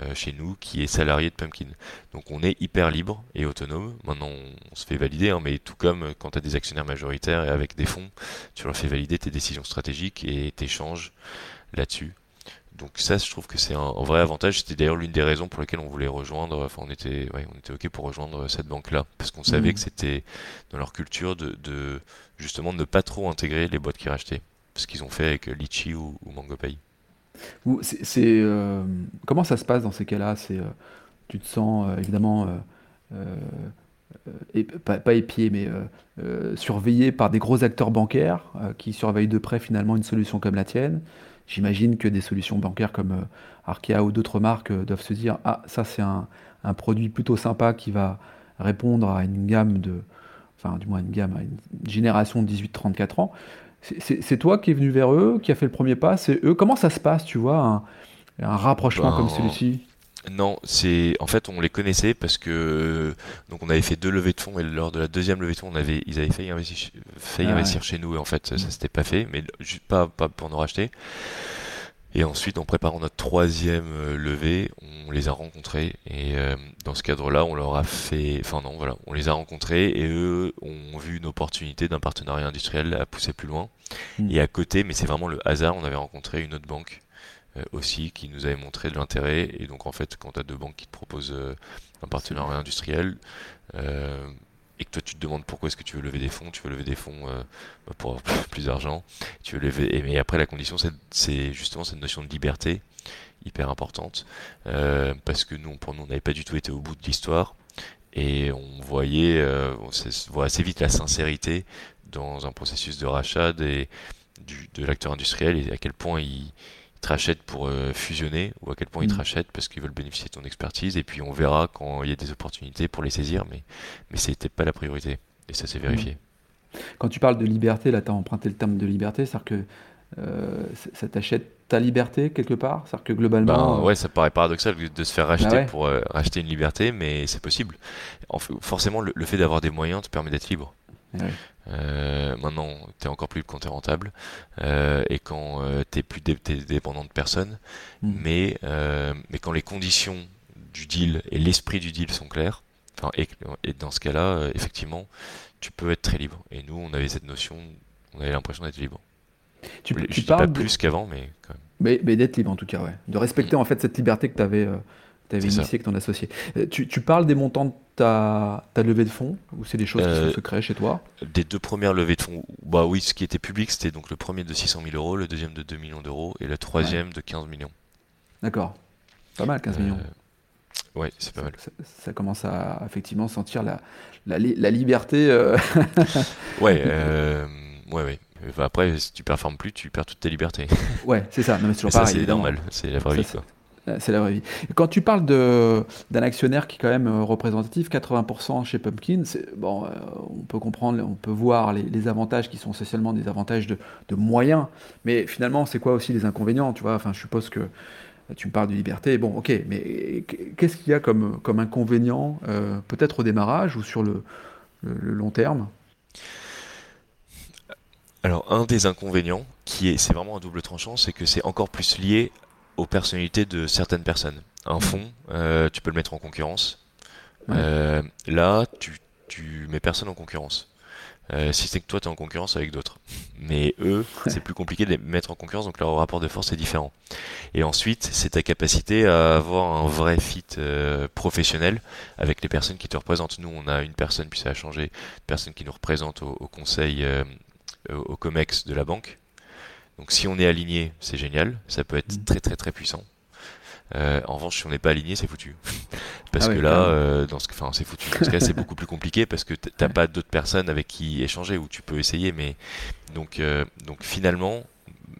Speaker 2: euh, chez nous qui est salarié de Pumpkin. Donc on est hyper libre et autonome. Maintenant, on, se fait valider, hein, mais tout comme quand tu as des actionnaires majoritaires et avec des fonds, tu leur fais valider tes décisions stratégiques et t'échanges là-dessus. Donc ça, je trouve que c'est un, vrai avantage. C'était d'ailleurs l'une des raisons pour lesquelles on voulait rejoindre. Enfin, on était, on était ok pour rejoindre cette banque-là parce qu'on savait mmh. que c'était dans leur culture de, justement ne pas trop intégrer les boîtes qui rachetaient, ce qu'ils ont fait avec Litchi ou, ou MangoPay.
Speaker 3: C'est euh, comment ça se passe dans ces cas-là? C'est euh, tu te sens euh, évidemment et, pas, pas épié, mais surveillé par des gros acteurs bancaires qui surveillent de près finalement une solution comme la tienne. J'imagine que des solutions bancaires comme Arkea ou d'autres marques doivent se dire Ah, ça c'est un, un, produit plutôt sympa qui va répondre à une gamme de. Enfin, du moins une gamme, à une génération de 18-34 ans. C'est toi qui es venu vers eux, qui a fait le premier pas, c'est eux. Comment ça se passe, tu vois, un, un rapprochement comme ben, celui-ci?
Speaker 2: Non, c'est en fait on les connaissait parce que donc on avait fait deux levées de fonds et lors de la deuxième levée de fonds on avait ils avaient failli investir, failli ah investir chez nous et en fait ça, ça s'était pas fait mais juste pas, pas pour nous racheter. Et ensuite, en préparant notre troisième euh, levée, on les a rencontrés et euh, dans ce cadre-là, on leur a fait, enfin non, voilà, on les a rencontrés et eux ont vu une opportunité d'un partenariat industriel à pousser plus loin. Hmm. Et à côté, mais c'est vraiment le hasard, on avait rencontré une autre banque aussi qui nous avait montré de l'intérêt. Et donc en fait, quand tu as deux banques qui te proposent un partenariat industriel, et que toi tu te demandes pourquoi est-ce que tu veux lever des fonds, tu veux lever des fonds euh, bah, pour avoir plus d'argent, tu veux lever, et, mais après la condition c'est justement cette notion de liberté hyper importante, euh, parce que nous, pour nous, on n'avait pas du tout été au bout de l'histoire, et on voyait, euh, on voit assez vite la sincérité dans un processus de rachat des, du, de l'acteur industriel et à quel point il, te rachètent pour euh, fusionner ou à quel point ils te mm. rachètent parce qu'ils veulent bénéficier de ton expertise et puis on verra quand il y a des opportunités pour les saisir mais, mais c'était pas la priorité et ça s'est vérifié.
Speaker 3: Mm. Quand tu parles de liberté, là tu as emprunté le terme de liberté, c'est-à-dire que euh, ça t'achète ta liberté quelque part? C'est-à-dire que globalement.
Speaker 2: Ben, euh, ouais, ça paraît paradoxal de se faire racheter bah pour racheter une liberté, mais c'est possible. forcément, le fait d'avoir des moyens te permet d'être libre. Euh, maintenant, tu es encore plus quand tu rentable euh, et quand euh, tu es plus dépendant de personne. Mm. Mais, mais quand les conditions du deal et l'esprit du deal sont clairs, et, et, dans ce cas-là, effectivement, tu peux être très libre. Et nous, on avait cette notion, on avait l'impression d'être libre. Tu, Je parles pas plus qu'avant, mais quand
Speaker 3: même. Mais, d'être libre en tout cas, ouais. De respecter mm. en fait cette liberté que tu avais tu avais initié avec ton associé. Euh, tu, parles des montants de ta, ta levée de fonds ou c'est des choses qui sont euh, secrètes chez toi?
Speaker 2: Des deux premières levées de fonds, bah oui, ce qui était public, c'était donc le premier de 600 000 euros, le deuxième de 2 millions d'euros et le troisième de 15 millions.
Speaker 3: D'accord. Pas mal, 15 millions.
Speaker 2: Euh, ouais, c'est pas mal.
Speaker 3: Ça, commence à effectivement sentir la, la, la liberté.
Speaker 2: ouais, ouais, ouais. Après, si tu performes plus, tu perds toute tes libertés.
Speaker 3: ouais, c'est ça.
Speaker 2: Non, mais c'est C'est normal, c'est la vraie vie. Quoi.
Speaker 3: Euh, c'est la vraie vie. Quand tu parles d'un actionnaire qui est quand même euh, représentatif, 80% chez Pumpkin, bon, euh, on peut comprendre, on peut voir les, avantages qui sont essentiellement des avantages de, moyens, mais finalement, c'est quoi aussi les inconvénients Tu vois, enfin, je suppose que tu me parles de liberté, bon, ok, mais qu'est-ce qu'il y a comme, comme inconvénient, peut-être au démarrage ou sur le, le long terme?
Speaker 2: Alors un des inconvénients, qui est, c'est vraiment un double tranchant, c'est que c'est encore plus lié aux personnalités de certaines personnes. Un fond, euh, tu peux le mettre en concurrence. Euh, là, tu, tu mets personne en concurrence. Euh, si c'est que toi, tu es en concurrence avec d'autres. Mais eux, c'est plus compliqué de les mettre en concurrence, donc leur rapport de force est différent. Et ensuite, c'est ta capacité à avoir un vrai fit professionnel avec les personnes qui te représentent. Nous, on a une personne, puis ça a changé, une personne qui nous représente au, au conseil, au COMEX de la banque, donc si on est aligné, c'est génial, ça peut être mm. très très très puissant. Euh, en revanche, si on n'est pas aligné, c'est foutu. parce ah que là, euh, dans ce, enfin, c'est foutu. Dans ce cas, c'est beaucoup plus compliqué parce que t'as pas d'autres personnes avec qui échanger ou tu peux essayer, mais donc, euh, donc finalement,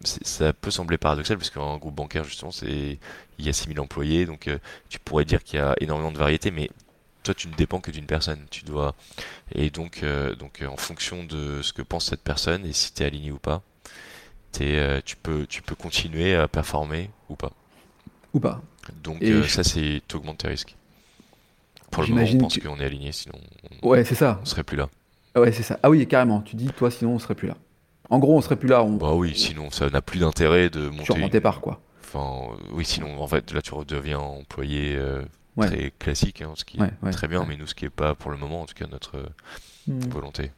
Speaker 2: ça peut sembler paradoxal parce qu'un groupe bancaire, justement, c'est il y a 6000 employés, donc tu pourrais dire qu'il y a énormément de variétés, mais toi, tu ne dépends que d'une personne. Tu dois et donc, donc en fonction de ce que pense cette personne et si tu es aligné ou pas, euh, tu, peux, tu peux continuer à performer ou pas.
Speaker 3: Ou pas.
Speaker 2: Donc euh, ça, c'est augmentes tes risques. Pour le moment, on pense qu'on est aligné, sinon
Speaker 3: on, ouais, c'est ça.
Speaker 2: on serait plus là.
Speaker 3: Ouais, c'est ça. Ah oui, carrément. Tu dis, toi, sinon, on serait plus là. En gros, on serait plus là. On...
Speaker 2: Bah oui, sinon, ça n'a plus d'intérêt de monter.
Speaker 3: Tu remontais par quoi
Speaker 2: Enfin, oui, sinon, en fait, là, tu redeviens employé euh, très classique, hein, ce qui est très bien, mais nous, ce qui n'est pas pour le moment, en tout cas, notre hmm. volonté.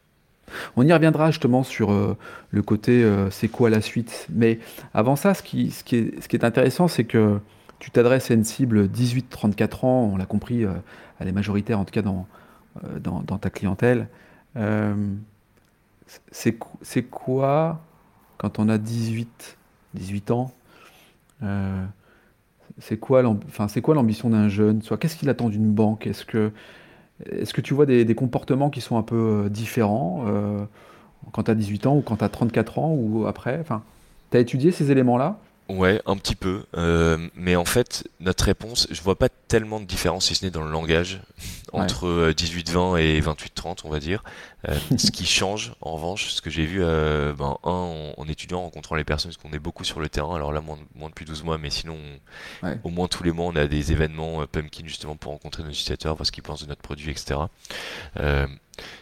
Speaker 3: On y reviendra justement sur euh, le côté euh, c'est quoi la suite. Mais avant ça, ce qui, est, intéressant, c'est que tu t'adresses à une cible 18-34 ans, on l'a compris, euh, elle est majoritaire en tout cas dans, dans, ta clientèle. c'est quoi, quand on a 18, 18 ans, c'est quoi l'ambition d'un jeune? Qu'est-ce qu'il attend d'une banque? Est-ce que Est-ce que tu vois des, comportements qui sont un peu différents quand tu as 18 ans ou quand tu as 34 ans ou après? Enfin, Tu étudié ces éléments-là?
Speaker 2: Ouais, un petit peu. Euh, mais en fait, notre réponse, je vois pas tellement de différence, si ce n'est dans le langage, entre 18-20 euh, et 28-30, on va dire. Euh, ce qui change, en revanche, ce que j'ai vu, ben, un, en, étudiant, en rencontrant les personnes, parce qu'on est beaucoup sur le terrain, alors là, moins, moins depuis 12 mois, mais sinon, au moins tous les mois, on a des événements Pumpkin, justement, pour rencontrer nos utilisateurs, voir ce qu'ils pensent de notre produit, etc.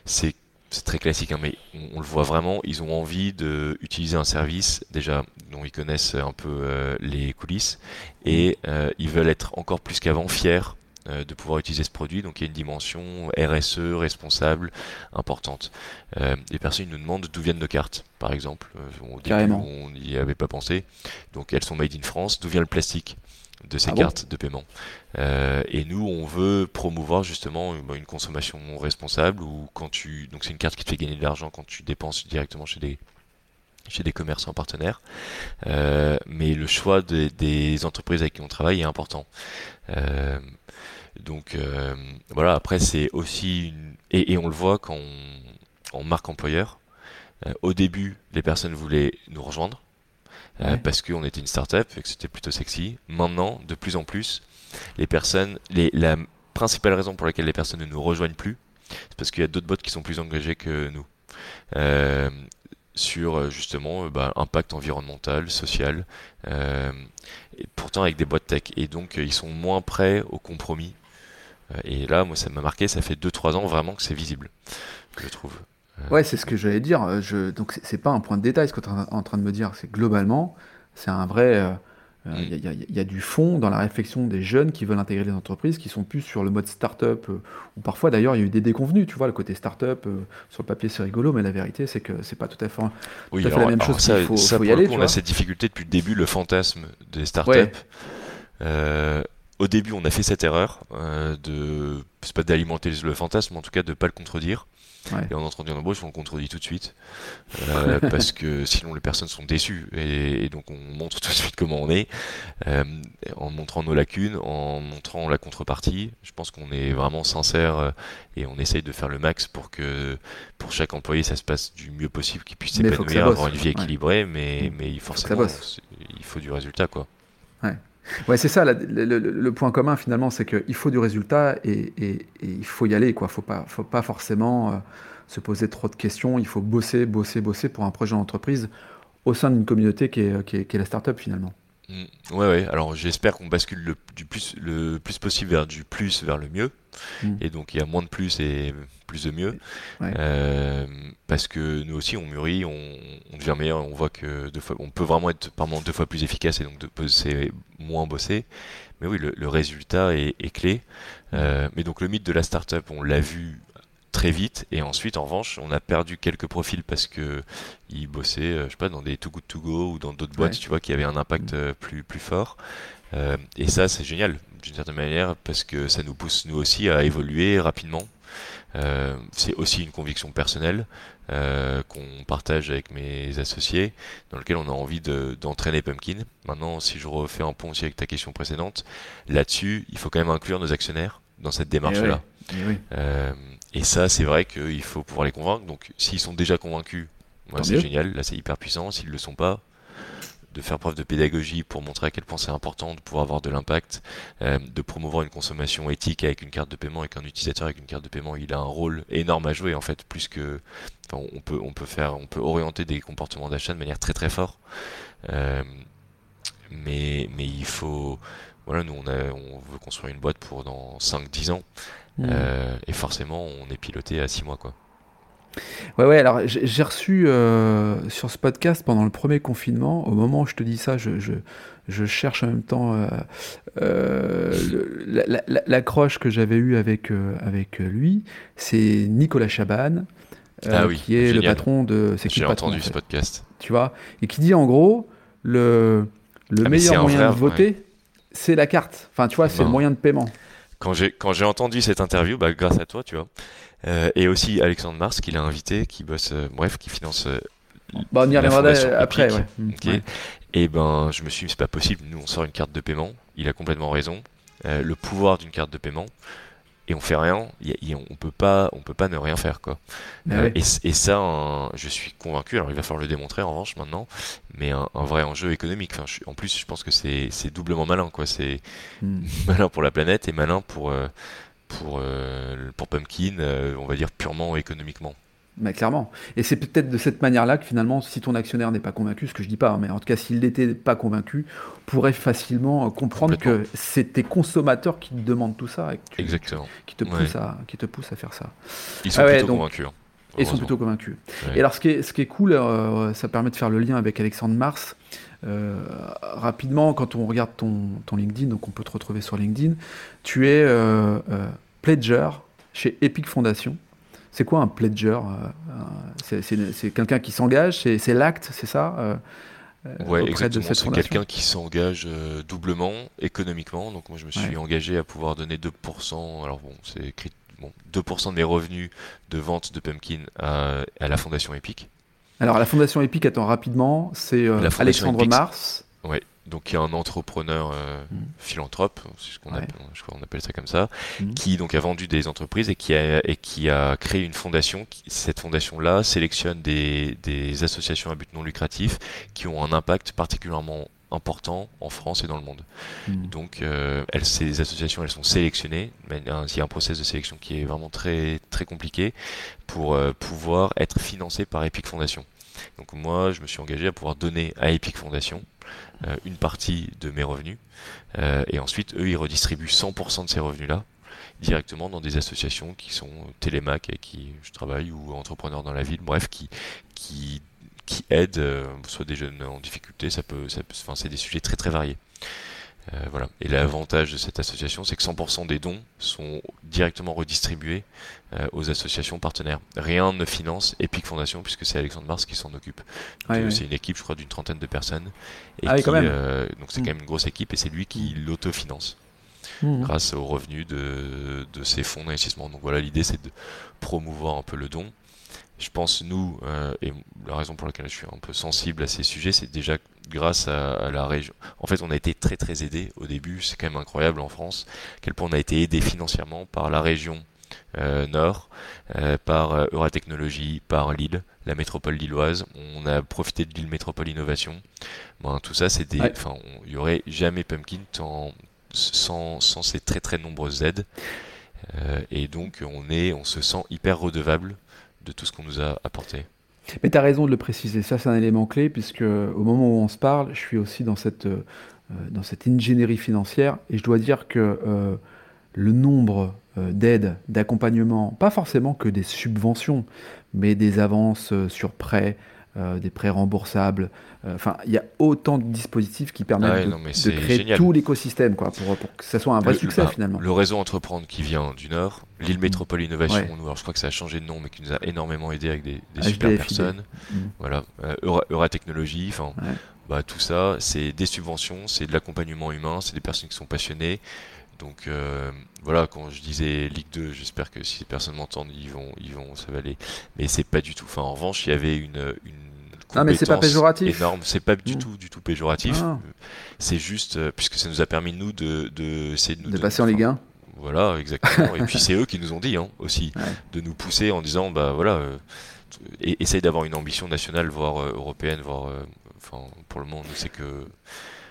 Speaker 2: c'est c'est très classique, hein, mais on, le voit vraiment, ils ont envie d'utiliser un service déjà dont ils connaissent un peu euh, les coulisses et euh, ils veulent être encore plus qu'avant fiers euh, de pouvoir utiliser ce produit. Donc il y a une dimension RSE, responsable, importante. les personnes nous demandent d'où viennent nos cartes, par exemple. au début, on n'y avait pas pensé. Donc elles sont made in France. D'où vient le plastique de ces ah cartes de paiement? Euh, et nous, on veut promouvoir justement une, consommation responsable ou quand tu donc c'est une carte qui te fait gagner de l'argent quand tu dépenses directement chez des chez des commerçants partenaires. Euh, mais le choix des entreprises avec qui on travaille est important. Euh, donc voilà. Après, c'est aussi une, et, et, on le voit quand on, marque employeur. au début, les personnes voulaient nous rejoindre euh, parce qu'on était une startup et que c'était plutôt sexy. Maintenant, de plus en plus, les personnes, les, la principale raison pour laquelle les personnes ne nous rejoignent plus, c'est parce qu'il y a d'autres bots qui sont plus engagés que nous. Euh, sur euh, justement bah, impact environnemental, social, et pourtant avec des boîtes tech. Et donc ils sont moins prêts au compromis. et là, moi, ça m'a marqué, ça fait 2-3 ans vraiment que c'est visible, je trouve.
Speaker 3: Ouais, c'est ce que j'allais dire. Euh, je... Donc, c'est pas un point de détail ce que tu es en train de me dire. C'est globalement, c'est un vrai. Euh, euh, il y, y, y, a du fond dans la réflexion des jeunes qui veulent intégrer les entreprises, qui sont plus sur le mode start-up, ou parfois d'ailleurs il y a eu des déconvenus, tu vois, le côté start-up, sur le papier c'est rigolo, mais la vérité c'est que c'est pas tout à fait,
Speaker 2: oui, tout à fait la même chose. Ça, faut, ça, faut y aller. Coup, on a cette difficulté depuis le début, le fantasme des start-up. au début, on a fait cette erreur de, c'est pas d'alimenter le fantasme, mais en tout cas de pas le contredire. Et en entrant en embauche, on le contredit tout de suite. Euh, parce que sinon, les personnes sont déçues. Et, donc, on montre tout de suite comment on est. Euh, en montrant nos lacunes, en montrant la contrepartie. Je pense qu'on est vraiment sincère euh, et on essaye de faire le max pour que pour chaque employé, ça se passe du mieux possible, qu'il puisse s'épanouir, avoir une vie équilibrée. Mais, mais forcément, il faut du résultat. quoi.
Speaker 3: Ouais. Ouais, c'est ça, le, point commun finalement, c'est qu'il faut du résultat et, il faut y aller. Il ne faut pas, forcément euh, se poser trop de questions. Il faut bosser, bosser, bosser pour un projet d'entreprise au sein d'une communauté qui est, qui est, qui est la start-up finalement.
Speaker 2: Mm. ouais, ouais. Alors j'espère qu'on bascule le, du plus, le plus possible vers du plus vers le mieux. Mm. Et donc il y a moins de plus et plus de mieux. Euh, parce que nous aussi on mûrit, on, devient meilleur, on voit que deux fois, on peut vraiment être par moment deux fois plus efficace et donc de bosser moins bosser. Mais oui, le, résultat est, clé. Euh, mais donc le mythe de la startup, on l'a vu très vite. Et ensuite, en revanche, on a perdu quelques profils parce que ils bossaient, euh, je sais pas, dans des Too Good To Go ou dans d'autres boîtes, tu vois, qui avaient un impact mm. euh, plus plus fort. Euh, et ça, c'est génial d'une certaine manière parce que ça nous pousse nous aussi à évoluer rapidement. Euh, c'est aussi une conviction personnelle euh, qu'on partage avec mes associés, dans lequel on a envie d'entraîner Pumpkin. Maintenant, si je refais un pont aussi avec ta question précédente, là-dessus, il faut quand même inclure nos actionnaires dans cette démarche-là.
Speaker 3: Eh eh
Speaker 2: euh, et ça, c'est vrai qu'il faut pouvoir les convaincre. Donc, s'ils sont déjà convaincus, c'est génial. Là, c'est hyper puissant. S'ils ne le sont pas, de faire preuve de pédagogie pour montrer à quel point c'est important de pouvoir avoir de l'impact, euh, de promouvoir une consommation éthique avec une carte de paiement et qu'un utilisateur avec une carte de paiement, il a un rôle énorme à jouer en fait, plus que on peut on peut faire, on peut orienter des comportements d'achat de manière très très forte. Euh, mais mais il faut voilà, nous on, a, on veut construire une boîte pour dans 5-10 ans. Mmh. Euh, et forcément, on est piloté à 6 mois. Quoi.
Speaker 3: Ouais, ouais, alors j'ai reçu euh, sur ce podcast pendant le premier confinement, au moment où je te dis ça, je, je, je cherche en même temps euh, euh, l'accroche que j'avais eue avec, avec lui, c'est Nicolas Chaban, ah qui est le patron de...
Speaker 2: J'ai entendu ce podcast.
Speaker 3: Tu vois, et qui dit en gros, le, le ah, meilleur moyen de voter, c'est la carte. Enfin, tu vois, c'est le moyen de paiement.
Speaker 2: Quand j'ai entendu cette interview, bah, grâce à toi, tu vois, euh, et aussi Alexandre Mars, qui l'a invité, qui bosse, euh, bref, qui finance. Euh,
Speaker 3: bah, on y reviendra après. Ouais.
Speaker 2: Mm. Et ben, je me suis dit, c'est pas possible. Nous, on sort une carte de paiement. Il a complètement raison. le pouvoir d'une carte de paiement. Et on fait rien, on peut pas, on peut pas ne rien faire quoi.
Speaker 3: Ah
Speaker 2: Euh,
Speaker 3: ouais.
Speaker 2: et, ça, je suis convaincu. Alors il va falloir le démontrer en revanche maintenant, mais un, un vrai enjeu économique. Enfin, je suis- en plus, je pense que c'est doublement malin quoi. C'est
Speaker 3: Hmm.
Speaker 2: malin pour la planète et malin pour euh, pour euh, pour Pumpkin, on va dire purement économiquement.
Speaker 3: Mais clairement. Et c'est peut-être de cette manière-là que finalement, si ton actionnaire n'est pas convaincu, ce que je dis pas, hein, mais en tout cas, s'il n'était pas convaincu, pourrait facilement euh, comprendre que c'est tes consommateurs qui te demandent tout ça et que tu-
Speaker 2: Exactement.
Speaker 3: qui te
Speaker 2: Ouais.
Speaker 3: poussent à, qui te poussent à faire ça.
Speaker 2: Ils sont
Speaker 3: Ah ouais,
Speaker 2: plutôt
Speaker 3: donc-
Speaker 2: convaincus. hein,
Speaker 3: ils sont plutôt convaincus.
Speaker 2: Ouais.
Speaker 3: Et alors, ce qui est, ce qui est cool, euh, ça permet de faire le lien avec Alexandre Mars. Euh, rapidement, quand on regarde ton, ton LinkedIn, donc on peut te retrouver sur LinkedIn, tu es euh, euh, pledger chez Epic Foundation. C'est quoi un pledger euh, euh, C'est quelqu'un qui s'engage, c'est l'acte, c'est ça euh,
Speaker 2: Ouais, exactement. C'est quelqu'un qui s'engage euh, doublement économiquement. Donc moi, je me suis
Speaker 3: Ouais.
Speaker 2: engagé à pouvoir donner 2%. Alors bon, c'est écrit bon, 2% de mes revenus de vente de Pumpkin à, à la fondation Epic.
Speaker 3: Alors, la fondation Epic, attends rapidement, c'est euh, Alexandre
Speaker 2: Epic,
Speaker 3: Mars.
Speaker 2: Donc il y a un entrepreneur euh,
Speaker 3: Mm.
Speaker 2: philanthrope, c'est ce qu'on
Speaker 3: Ouais.
Speaker 2: appelle, je crois qu'on appelle ça comme ça,
Speaker 3: Mm.
Speaker 2: qui donc a vendu des entreprises et qui a, et qui a créé une fondation. qui- cette fondation-là sélectionne des, des associations à but non lucratif qui ont un impact particulièrement important en France et dans le monde.
Speaker 3: Mm.
Speaker 2: Donc, euh, elles, ces associations, elles sont sélectionnées. Mais, Il y a un process de sélection qui est vraiment très très compliqué pour euh, pouvoir être financé par Epic Foundation. Donc moi, je me suis engagé à pouvoir donner à Epic Foundation une partie de mes revenus, Euh, et ensuite, eux, ils redistribuent 100% de ces revenus-là directement dans des associations qui sont Télémac avec qui je travaille ou Entrepreneurs dans la ville, bref, qui qui qui aident euh, soit des jeunes en difficulté, ça peut, ça peut- enfin, c'est des sujets très très variés. Euh, voilà. Et l'avantage de cette association, c'est que 100% des dons sont directement redistribués euh, aux associations partenaires. Rien ne finance Epic Foundation puisque c'est Alexandre Mars qui s'en occupe. C'est une équipe, je crois, d'une trentaine de personnes. Et
Speaker 3: Ah
Speaker 2: qui,
Speaker 3: quand
Speaker 2: euh, donc c'est
Speaker 3: Mm.
Speaker 2: quand même une grosse équipe et c'est lui qui l'autofinance
Speaker 3: Mm.
Speaker 2: grâce aux revenus de, de ses fonds d'investissement. Donc voilà, l'idée c'est de promouvoir un peu le don. Je pense, nous, euh, et la raison pour laquelle je suis un peu sensible à ces sujets, c'est déjà grâce à, à la région. En fait, on a été très très aidé au début, c'est quand même incroyable en France, à quel point on a été aidé financièrement par la région euh, Nord, euh, par Euratechnologie, par Lille, la métropole lilloise. On a profité de Lille Métropole Innovation. Ben, tout ça, c'est des.
Speaker 3: Ouais.
Speaker 2: Enfin, il y aurait jamais Pumpkin tant- sans, sans ces très très nombreuses aides. Et donc, on est, on se sent hyper redevable de tout ce qu'on nous a apporté.
Speaker 3: Mais tu as raison de le préciser, ça c'est un élément clé, puisque au moment où on se parle, je suis aussi dans cette, euh, dans cette ingénierie financière, et je dois dire que euh, le nombre euh, d'aides, d'accompagnement, pas forcément que des subventions, mais des avances sur prêt, euh, des prêts remboursables, euh, enfin, il y a autant de dispositifs qui permettent
Speaker 2: Ah ouais,
Speaker 3: de,
Speaker 2: non,
Speaker 3: de créer
Speaker 2: génial.
Speaker 3: tout l'écosystème, quoi, pour, pour que ça soit un vrai
Speaker 2: Le-
Speaker 3: succès
Speaker 2: bah,
Speaker 3: finalement.
Speaker 2: Le réseau Entreprendre qui vient du Nord, Lille Métropole Innovation,
Speaker 3: Ouais.
Speaker 2: alors je crois que ça a changé de nom, mais qui nous a énormément aidé avec des, des super personnes.
Speaker 3: Mm.
Speaker 2: Voilà, euh, Eura, Euratechnologie, enfin,
Speaker 3: Ouais.
Speaker 2: bah, tout ça, c'est des subventions, c'est de l'accompagnement humain, c'est des personnes qui sont passionnées. Donc euh, voilà, quand je disais Ligue 2, j'espère que si les personnes m'entendent, ils vont, ils vont, ça va aller. Mais c'est pas du tout. Enfin, en revanche, il y avait une, une
Speaker 3: Ah, mais c'est pas péjoratif.
Speaker 2: énorme. C'est pas du
Speaker 3: Mm.
Speaker 2: tout, du tout péjoratif.
Speaker 3: Ah.
Speaker 2: C'est juste euh, puisque ça nous a permis nous de, de, essayer de nous
Speaker 3: De passer en Ligue 1.
Speaker 2: voilà, exactement. et puis c'est eux qui nous ont dit hein, aussi
Speaker 3: Ouais.
Speaker 2: de nous pousser en disant bah voilà, euh, essaye d'avoir une ambition nationale, voire euh, européenne, voire euh, enfin pour le moment nous c'est que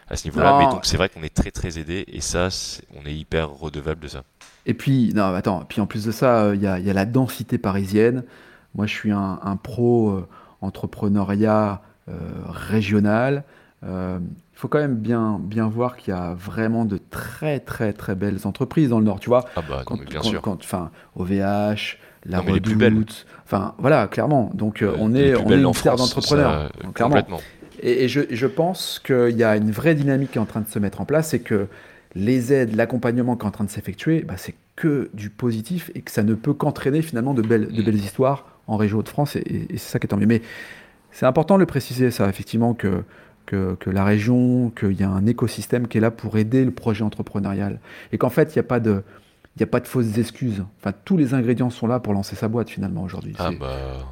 Speaker 2: à ce niveau-là.
Speaker 3: Non.
Speaker 2: Mais donc c'est vrai qu'on est très très aidé et ça on est hyper redevable de ça.
Speaker 3: Et puis, non, attends, puis en plus de ça, il y, a, il y a la densité parisienne. Moi, je suis un, un pro entrepreneuriat euh, régional. Euh, Il faut quand même bien, bien voir qu'il y a vraiment de très, très, très belles entreprises dans le Nord. Tu vois,
Speaker 2: Ah bah non,
Speaker 3: quand,
Speaker 2: mais bien
Speaker 3: quand-
Speaker 2: sûr.
Speaker 3: quand- enfin, OVH, La
Speaker 2: Non, mais les plus belles.
Speaker 3: Redoute, enfin, voilà, clairement. Donc, euh,
Speaker 2: Euh,
Speaker 3: on est, on est une terre d'entrepreneurs,
Speaker 2: euh,
Speaker 3: donc, clairement. Et, et je, je pense qu'il y a une vraie dynamique qui est en train de se mettre en place, c'est que les aides, l'accompagnement qui est en train de s'effectuer, bah, c'est que du positif et que ça ne peut qu'entraîner finalement de belles, de
Speaker 2: Mm.
Speaker 3: belles histoires en région de France et, et- et c'est ça qui est tant mieux. Mais c'est important de le préciser, ça, effectivement, que, que, que la région, qu'il y a un écosystème qui est là pour aider le projet entrepreneurial et qu'en fait, il n'y a pas de. Il n'y a pas de fausses excuses. Enfin, tous les ingrédients sont là pour lancer sa boîte finalement aujourd'hui.
Speaker 2: Ah
Speaker 3: C'est-
Speaker 2: bah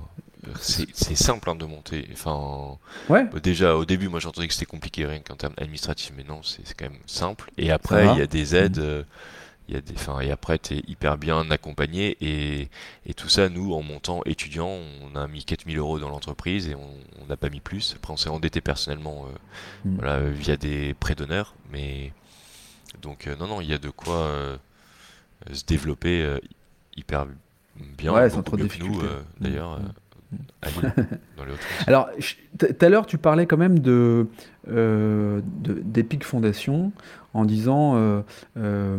Speaker 2: c'est simple hein, de monter. Enfin
Speaker 3: Ouais.
Speaker 2: Bah, Déjà, au début, moi j'entendais que c'était compliqué rien qu'en termes administratifs, mais non, c'est quand même simple. Et après, il y a des aides, euh, il y a des, enfin, et après, tu es hyper bien accompagné. Et, et, tout ça, nous, en montant étudiant, on a mis 4000 euros dans l'entreprise et on n'a pas mis plus. Après, on s'est endetté personnellement euh, mm. voilà, via des prêts d'honneur. Mais donc, euh, non, non, il y a de quoi euh, se développer hyper bien.
Speaker 3: Ouais, sans trop de
Speaker 2: nous, d'ailleurs. Mm.
Speaker 3: Alors, tout à l'heure, tu parlais quand même de, euh, d'Epic Fondation en disant euh, euh,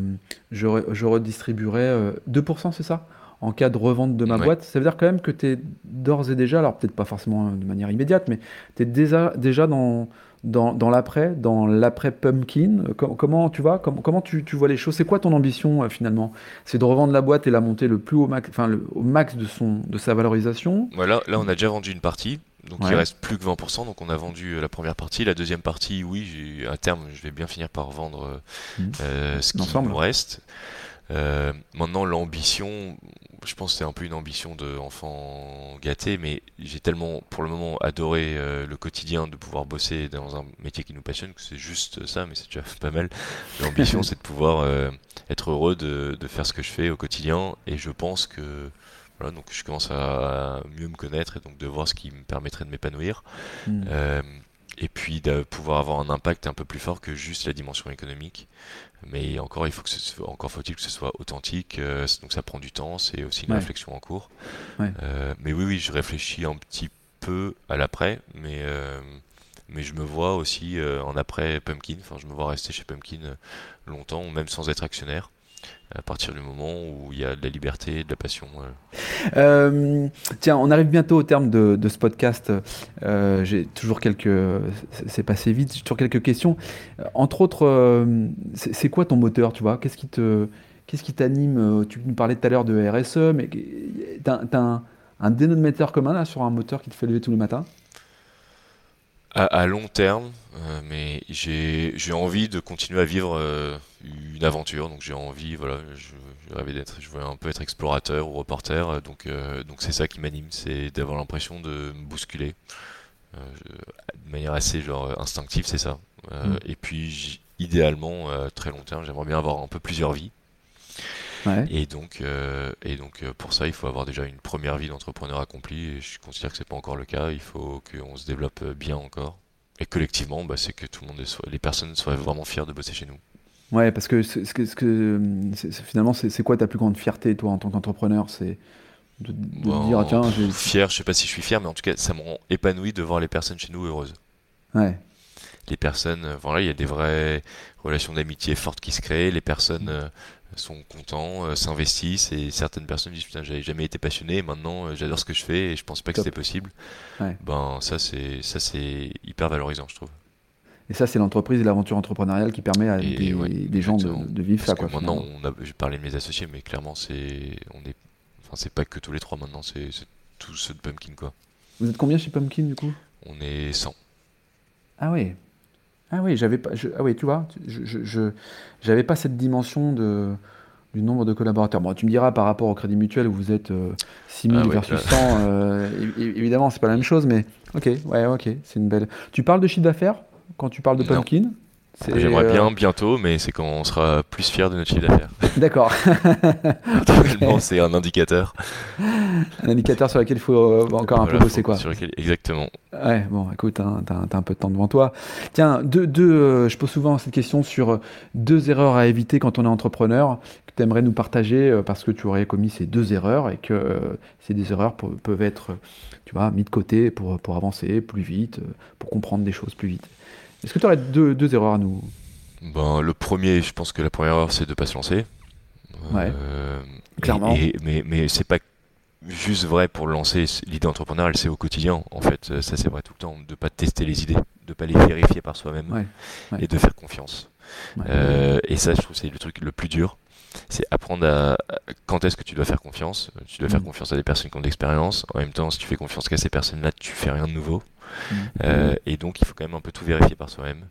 Speaker 3: je, je, redistribuerai 2%, c'est ça En cas de revente de ma boîte. Ça veut dire quand même que tu es d'ores et déjà, alors peut-être pas forcément de manière immédiate, mais tu es déjà, déjà dans, dans, l'après, dans l'après Pumpkin Comment tu vois comment, comment tu, vois les choses? C'est quoi ton ambition euh, finalement? C'est de revendre la boîte et la monter le plus au max, enfin au max de son de sa valorisation?
Speaker 2: Voilà, là on a déjà vendu une partie. Donc il reste plus que 20%, donc on a vendu euh, la première partie. La deuxième partie, oui, à terme, je vais bien finir par vendre euh, mmh. ce qui me reste. maintenant, l'ambition, je pense que c'est un peu une ambition d'enfant gâté, mais j'ai tellement, pour le moment, adoré euh, le quotidien de pouvoir bosser dans un métier qui nous passionne que c'est juste ça, mais c'est déjà pas mal. L'ambition, c'est de pouvoir euh, être heureux de, faire ce que je fais au quotidien, et je pense que voilà, donc je commence à mieux me connaître et donc de voir ce qui me permettrait de m'épanouir. Hmm. Euh, et puis de pouvoir avoir un impact un peu plus fort que juste la dimension économique. Mais encore, il faut que ce encore faut-il que ce soit authentique. Euh, donc ça prend du temps, c'est aussi une réflexion en cours. Euh, mais oui, oui, je réfléchis un petit peu à l'après, mais euh, mais je me vois aussi en après Pumpkin. Enfin, je me vois rester chez Pumpkin longtemps, même sans être actionnaire à partir du moment où il y a de la liberté de la passion.
Speaker 3: Euh, tiens, on arrive bientôt au terme de, ce podcast. Euh, j'ai toujours quelques. C'est passé vite, j'ai toujours quelques questions. Euh, entre autres, c'est quoi ton moteur, tu vois? Qu'est-ce qui te. Qu'est-ce qui t'anime? Tu nous parlais tout à l'heure de RSE, mais tu as, un, un, dénominateur commun là, sur un moteur qui te fait lever tous les matins?
Speaker 2: À, long terme, mais j'ai envie de continuer à vivre une aventure, donc j'ai envie, voilà, je, rêvais d'être, je voulais un peu être explorateur ou reporter, donc euh, donc c'est ça qui m'anime, c'est d'avoir l'impression de me bousculer euh, de manière assez genre instinctive, c'est ça. Euh, mm. Et puis idéalement, très long terme, j'aimerais bien avoir un peu plusieurs vies. Et donc, et donc pour ça, il faut avoir déjà une première vie d'entrepreneur accomplie. Et je considère que c'est pas encore le cas. Il faut qu'on se développe bien encore. Et collectivement, bah, c'est que tout le monde, soit, les personnes soient vraiment fiers de bosser chez nous.
Speaker 3: Ouais, parce que, que finalement, c'est quoi ta plus grande fierté, toi, en tant qu'entrepreneur? C'est de, dire, ah, tiens, j'ai.
Speaker 2: Fier, je sais pas si je suis fier, mais en tout cas, ça me rend épanoui de voir les personnes chez nous heureuses.
Speaker 3: Ouais.
Speaker 2: Les personnes, euh, voilà, il y a des vraies relations d'amitié fortes qui se créent, les personnes euh, sont contents, euh, s'investissent, et certaines personnes disent, putain, j'avais jamais été passionné, maintenant j'adore ce que je fais et je pense pas que c'était possible. Ouais. Ben, ça, c'est hyper valorisant, je trouve.
Speaker 3: Et ça, c'est l'entreprise et l'aventure entrepreneuriale qui permet à des, gens de, vivre ça.
Speaker 2: Quoi, maintenant, on a, je parlais de mes associés, mais clairement, c'est, on est, enfin, c'est pas que tous les trois maintenant, c'est, tous ceux de Pumpkin, quoi.
Speaker 3: Vous êtes combien chez Pumpkin, du coup?
Speaker 2: On est 100.
Speaker 3: Ah oui. Ah oui, j'avais pas, ah oui, tu vois, je, je, j'avais pas cette dimension de, du nombre de collaborateurs. Bon, tu me diras par rapport au Crédit Mutuel où vous êtes 6000 euh, versus 100, euh, évidemment, c'est pas la même chose, mais ok, ouais, ok, c'est une belle. Tu parles de chiffre d'affaires? Quand tu parles de Pumpkin
Speaker 2: J'aimerais euh, bien bientôt, mais c'est quand on sera plus fier de notre chiffre d'affaires.
Speaker 3: D'accord.
Speaker 2: Actuellement, c'est un indicateur.
Speaker 3: Un indicateur sur lequel il faut euh, encore un peu bosser, quoi.
Speaker 2: Sur lequel... Exactement.
Speaker 3: Ouais, bon, écoute, hein, t'as as un peu de temps devant toi. Tiens, deux, deux euh, je pose souvent cette question sur deux erreurs à éviter quand on est entrepreneur que tu aimerais nous partager parce que tu aurais commis ces deux erreurs et que ces deux erreurs peuvent être, tu vois, mis de côté pour, pour avancer plus vite, pour comprendre des choses plus vite. Est-ce que tu aurais deux, deux, erreurs à nous
Speaker 2: ben, Le premier, je pense que la première erreur, c'est de ne pas se lancer.
Speaker 3: Ouais. Clairement.
Speaker 2: mais mais c'est pas juste vrai pour lancer l'idée entrepreneuriale, c'est au quotidien. En fait, ça c'est vrai tout le temps, de ne pas tester les idées, de ne pas les vérifier par soi-même et de faire confiance. Euh, et ça, je trouve c'est le truc le plus dur. C'est apprendre à quand est-ce que tu dois faire confiance. Tu dois faire mm. confiance à des personnes qui ont de l'expérience. En même temps, si tu fais confiance qu'à ces personnes-là, tu fais rien de nouveau. Euh, et donc, il faut quand même un peu tout vérifier par soi-même.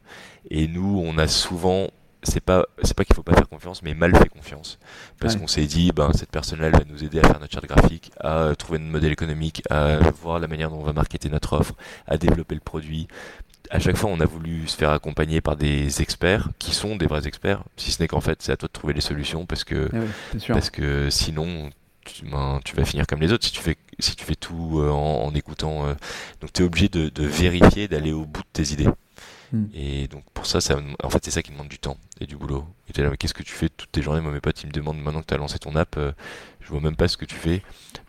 Speaker 2: Et nous, on a souvent c'est pas c'est pas qu'il faut pas faire confiance, mais mal fait confiance, parce
Speaker 3: Ouais.
Speaker 2: qu'on s'est dit, ben cette personne-là, elle va nous aider à faire notre charte graphique, à trouver notre modèle économique, à voir la manière dont on va marketer notre offre, à développer le produit. À chaque fois, on a voulu se faire accompagner par des experts qui sont des vrais experts, si ce n'est qu'en fait, c'est à toi de trouver les solutions, parce que
Speaker 3: Eh
Speaker 2: parce que sinon tu, ben, tu vas finir comme les autres si tu fais si tu fais tout euh, en, en écoutant. euh. donc tu es obligé de, de vérifier, d'aller au bout de tes idées.
Speaker 3: Hmm.
Speaker 2: Et donc pour ça, ça, en fait, c'est ça qui demande du temps et du boulot. Et t'es là, mais qu'est-ce que tu fais toutes tes journées? Moi, mes potes, ils me demandent maintenant que tu as lancé ton app, euh, je vois même pas ce que tu fais.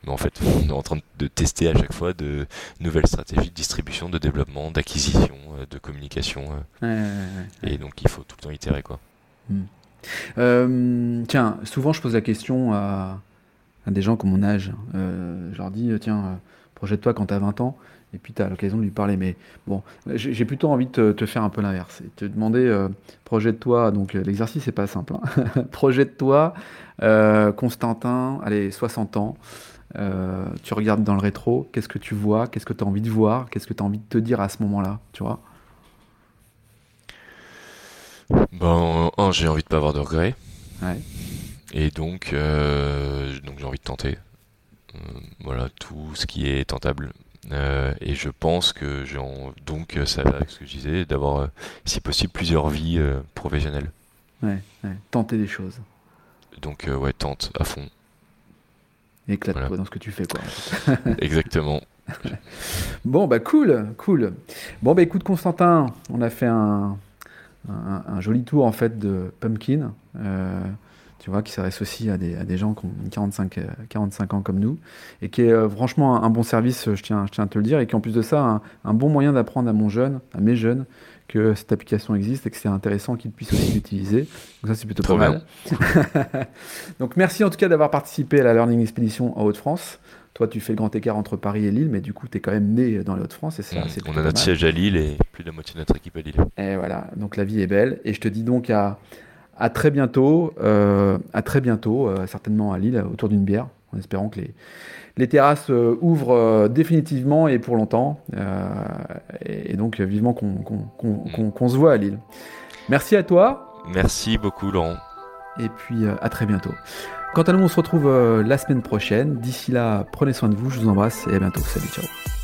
Speaker 2: Mais en fait, on est en train de tester à chaque fois de nouvelles stratégies de distribution, de développement, d'acquisition, euh, de communication.
Speaker 3: Ouais, ouais, ouais, ouais.
Speaker 2: et donc il faut tout le temps itérer, quoi.
Speaker 3: Euh, tiens, souvent je pose la question à, à des gens comme mon âge. Euh, je leur dis, euh, tiens, euh, projette-toi quand tu as 20 ans, et puis tu as l'occasion de lui parler. Mais bon, j'ai plutôt envie de te, te faire un peu l'inverse. Et te demander, euh, projette-toi, donc l'exercice c'est pas simple. hein. projette-toi, euh, Constantin, allez, 60 ans. tu regardes dans le rétro, qu'est-ce que tu vois, qu'est-ce que tu as envie de voir, qu'est-ce que tu as envie de te dire à ce moment-là, tu vois?
Speaker 2: Un, j'ai envie de pas avoir de regrets.
Speaker 3: Ouais.
Speaker 2: Et donc, euh, donc j'ai envie de tenter. Euh, voilà, tout ce qui est tentable. Euh, et je pense que j'ai en- donc ça va avec ce que je disais, d'avoir, euh, si possible, plusieurs vies euh, professionnelles.
Speaker 3: Ouais, ouais, tenter des choses.
Speaker 2: Donc ouais, tente à fond.
Speaker 3: Éclate-toi
Speaker 2: Voilà.
Speaker 3: dans ce que tu fais, quoi.
Speaker 2: Exactement.
Speaker 3: Bon, bah cool, cool. Bon, bah écoute, Constantin, on a fait un, un, un joli tour en fait de Pumpkin, tu vois, qui s'adresse aussi à des, à des gens qui ont 45, euh, 45 ans comme nous, et qui est euh, franchement un, bon service, je tiens, je tiens à te le dire, et qui en plus de ça, un, un bon moyen d'apprendre à mon jeune, à mes jeunes, que cette application existe et que c'est intéressant qu'ils puissent aussi l'utiliser. Donc ça, c'est plutôt
Speaker 2: Trop
Speaker 3: pas mal. Donc merci en tout cas d'avoir participé à la Learning Expedition en Haute-France. Toi, tu fais le grand écart entre Paris et Lille, mais du coup, tu es quand même né dans les Hauts-de-France
Speaker 2: Mm.
Speaker 3: c'est
Speaker 2: on a notre
Speaker 3: mal.
Speaker 2: siège à Lille et plus de la moitié de notre équipe à Lille.
Speaker 3: Et voilà, donc la vie est belle. Et je te dis donc à, à très bientôt, euh, à très bientôt, euh, certainement à Lille, autour d'une bière, en espérant que les, les terrasses euh, ouvrent définitivement et pour longtemps. Et, et donc, vivement qu'on qu'on- se voit à Lille. Merci à toi,
Speaker 2: Merci beaucoup, Laurent.
Speaker 3: et puis à très bientôt. Quant à nous, on se retrouve la semaine prochaine. D'ici là, prenez soin de vous, je vous embrasse et à bientôt. Salut, ciao.